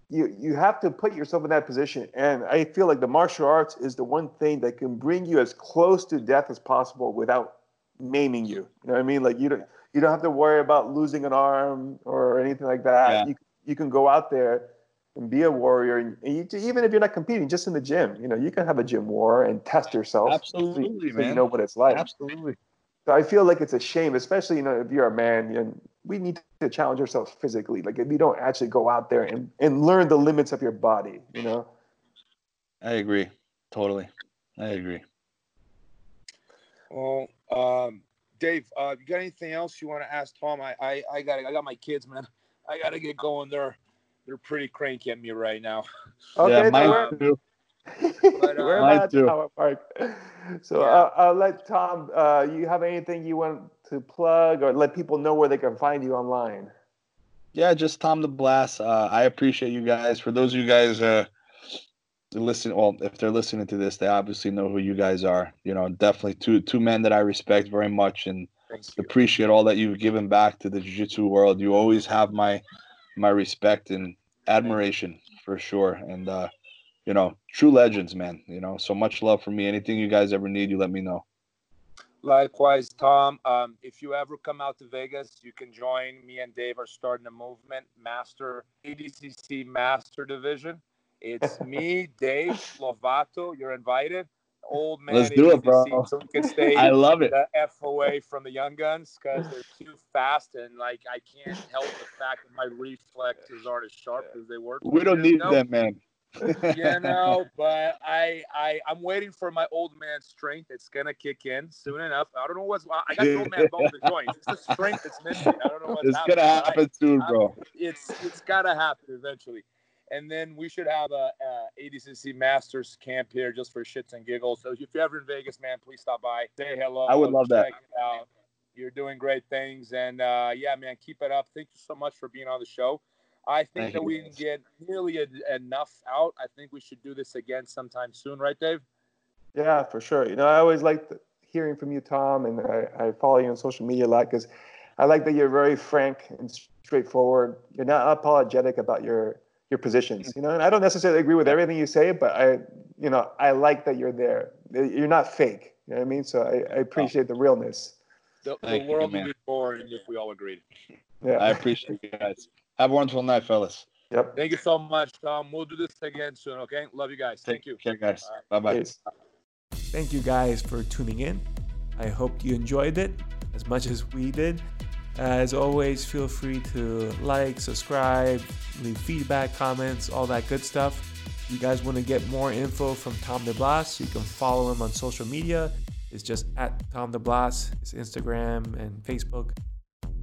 you you have to put yourself in that position and i feel like the martial arts is the one thing that can bring you as close to death as possible without maiming you you know what i mean like you don't you don't have to worry about losing an arm or anything like that. Yeah. You, you can go out there and be a warrior. And you, even if you're not competing, just in the gym, you know, you can have a gym war and test yourself. Absolutely, so, man. you know what it's like. Absolutely. So I feel like it's a shame, especially you know if you're a man and we need to challenge ourselves physically. Like if you don't actually go out there and, and learn the limits of your body, you know. I agree. Totally. I agree. Well, um, Dave, uh, you got anything else you want to ask Tom? I, I, I got, I got my kids, man. I got to get going. They're, they're pretty cranky at me right now. Okay, yeah, mine too. But, [laughs] uh, we're mine too. Park. So yeah. I'll, I'll, let Tom. Uh, you have anything you want to plug or let people know where they can find you online? Yeah, just Tom DeBlass. Uh, I appreciate you guys. For those of you guys uh, listen well if they're listening to this they obviously know who you guys are you know definitely two two men that i respect very much and appreciate all that you've given back to the jiu-jitsu world you always have my my respect and admiration for sure and uh you know true legends man you know so much love for me anything you guys ever need you let me know likewise tom um, if you ever come out to vegas you can join me and dave are starting a movement master adcc master division it's [laughs] me, Dave Lovato. You're invited. Old man, let's do it, bro. So we can stay. [laughs] I love it. The f away from the young guns because they're too fast, and like I can't help the fact that my reflexes aren't as sharp as they were. We don't need ago. them, man. You [laughs] know, but I, I, I'm waiting for my old man strength. It's gonna kick in soon enough. I don't know what's. I got the old man bone to join. It's the strength that's missing. I don't know what's. It's happening. gonna happen I, soon, bro. I, it's, it's gotta happen eventually and then we should have a, a ADCC Masters camp here just for shits and giggles. So if you're ever in Vegas, man, please stop by, say hello. I would love that. You're doing great things, and uh, yeah, man, keep it up. Thank you so much for being on the show. I think Thank that we can get nearly a, enough out. I think we should do this again sometime soon, right, Dave? Yeah, for sure. You know, I always like hearing from you, Tom, and I, I follow you on social media a lot because I like that you're very frank and straightforward. You're not apologetic about your your positions. You know, and I don't necessarily agree with everything you say, but I, you know, I like that you're there. You're not fake. You know what I mean? So I, I appreciate the realness. The, the world would be boring if we all agreed. Yeah, I appreciate you guys. Have a wonderful night, fellas. Yep. Thank you so much, Tom. We'll do this again soon. Okay. Love you guys. Thank you. Take care, guys. Bye bye. Thank you guys for tuning in. I hope you enjoyed it as much as we did. As always, feel free to like, subscribe, leave feedback, comments, all that good stuff. If you guys want to get more info from Tom DeBlass, you can follow him on social media. It's just at Tom DeBlass. It's Instagram and Facebook.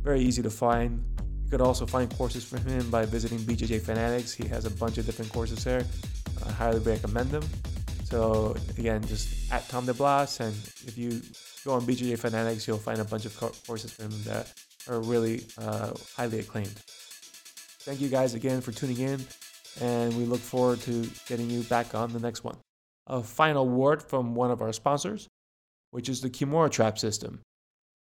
Very easy to find. You could also find courses from him by visiting BJJ Fanatics. He has a bunch of different courses there. I highly recommend them. So again, just at Tom DeBlass, and if you go on BJJ Fanatics, you'll find a bunch of courses from him that are really uh, highly acclaimed. Thank you guys again for tuning in, and we look forward to getting you back on the next one. A final word from one of our sponsors, which is the Kimura Trap system.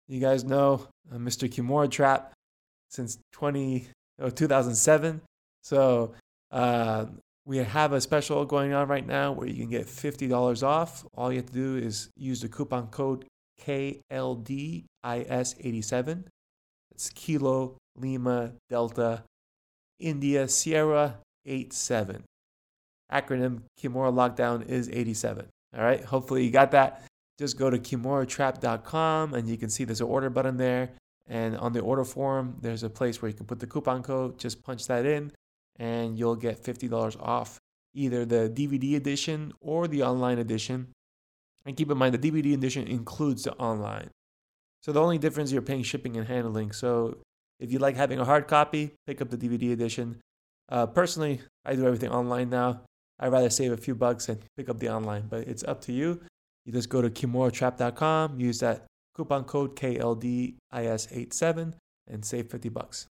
You guys know uh, Mr. Kimura Trap since 20, oh, 2007. So uh, we have a special going on right now where you can get $50 off. All you have to do is use the coupon code KLDIS87. It's Kilo Lima Delta India Sierra 87. Acronym Kimura Lockdown is 87. All right, hopefully you got that. Just go to kimuratrap.com and you can see there's an order button there. And on the order form, there's a place where you can put the coupon code. Just punch that in and you'll get $50 off either the DVD edition or the online edition. And keep in mind, the DVD edition includes the online. So the only difference you're paying shipping and handling. So if you like having a hard copy, pick up the DVD edition. Uh, personally, I do everything online now. I'd rather save a few bucks and pick up the online, but it's up to you. You just go to kimuratrap.com, use that coupon code KLDIS87, and save 50 bucks.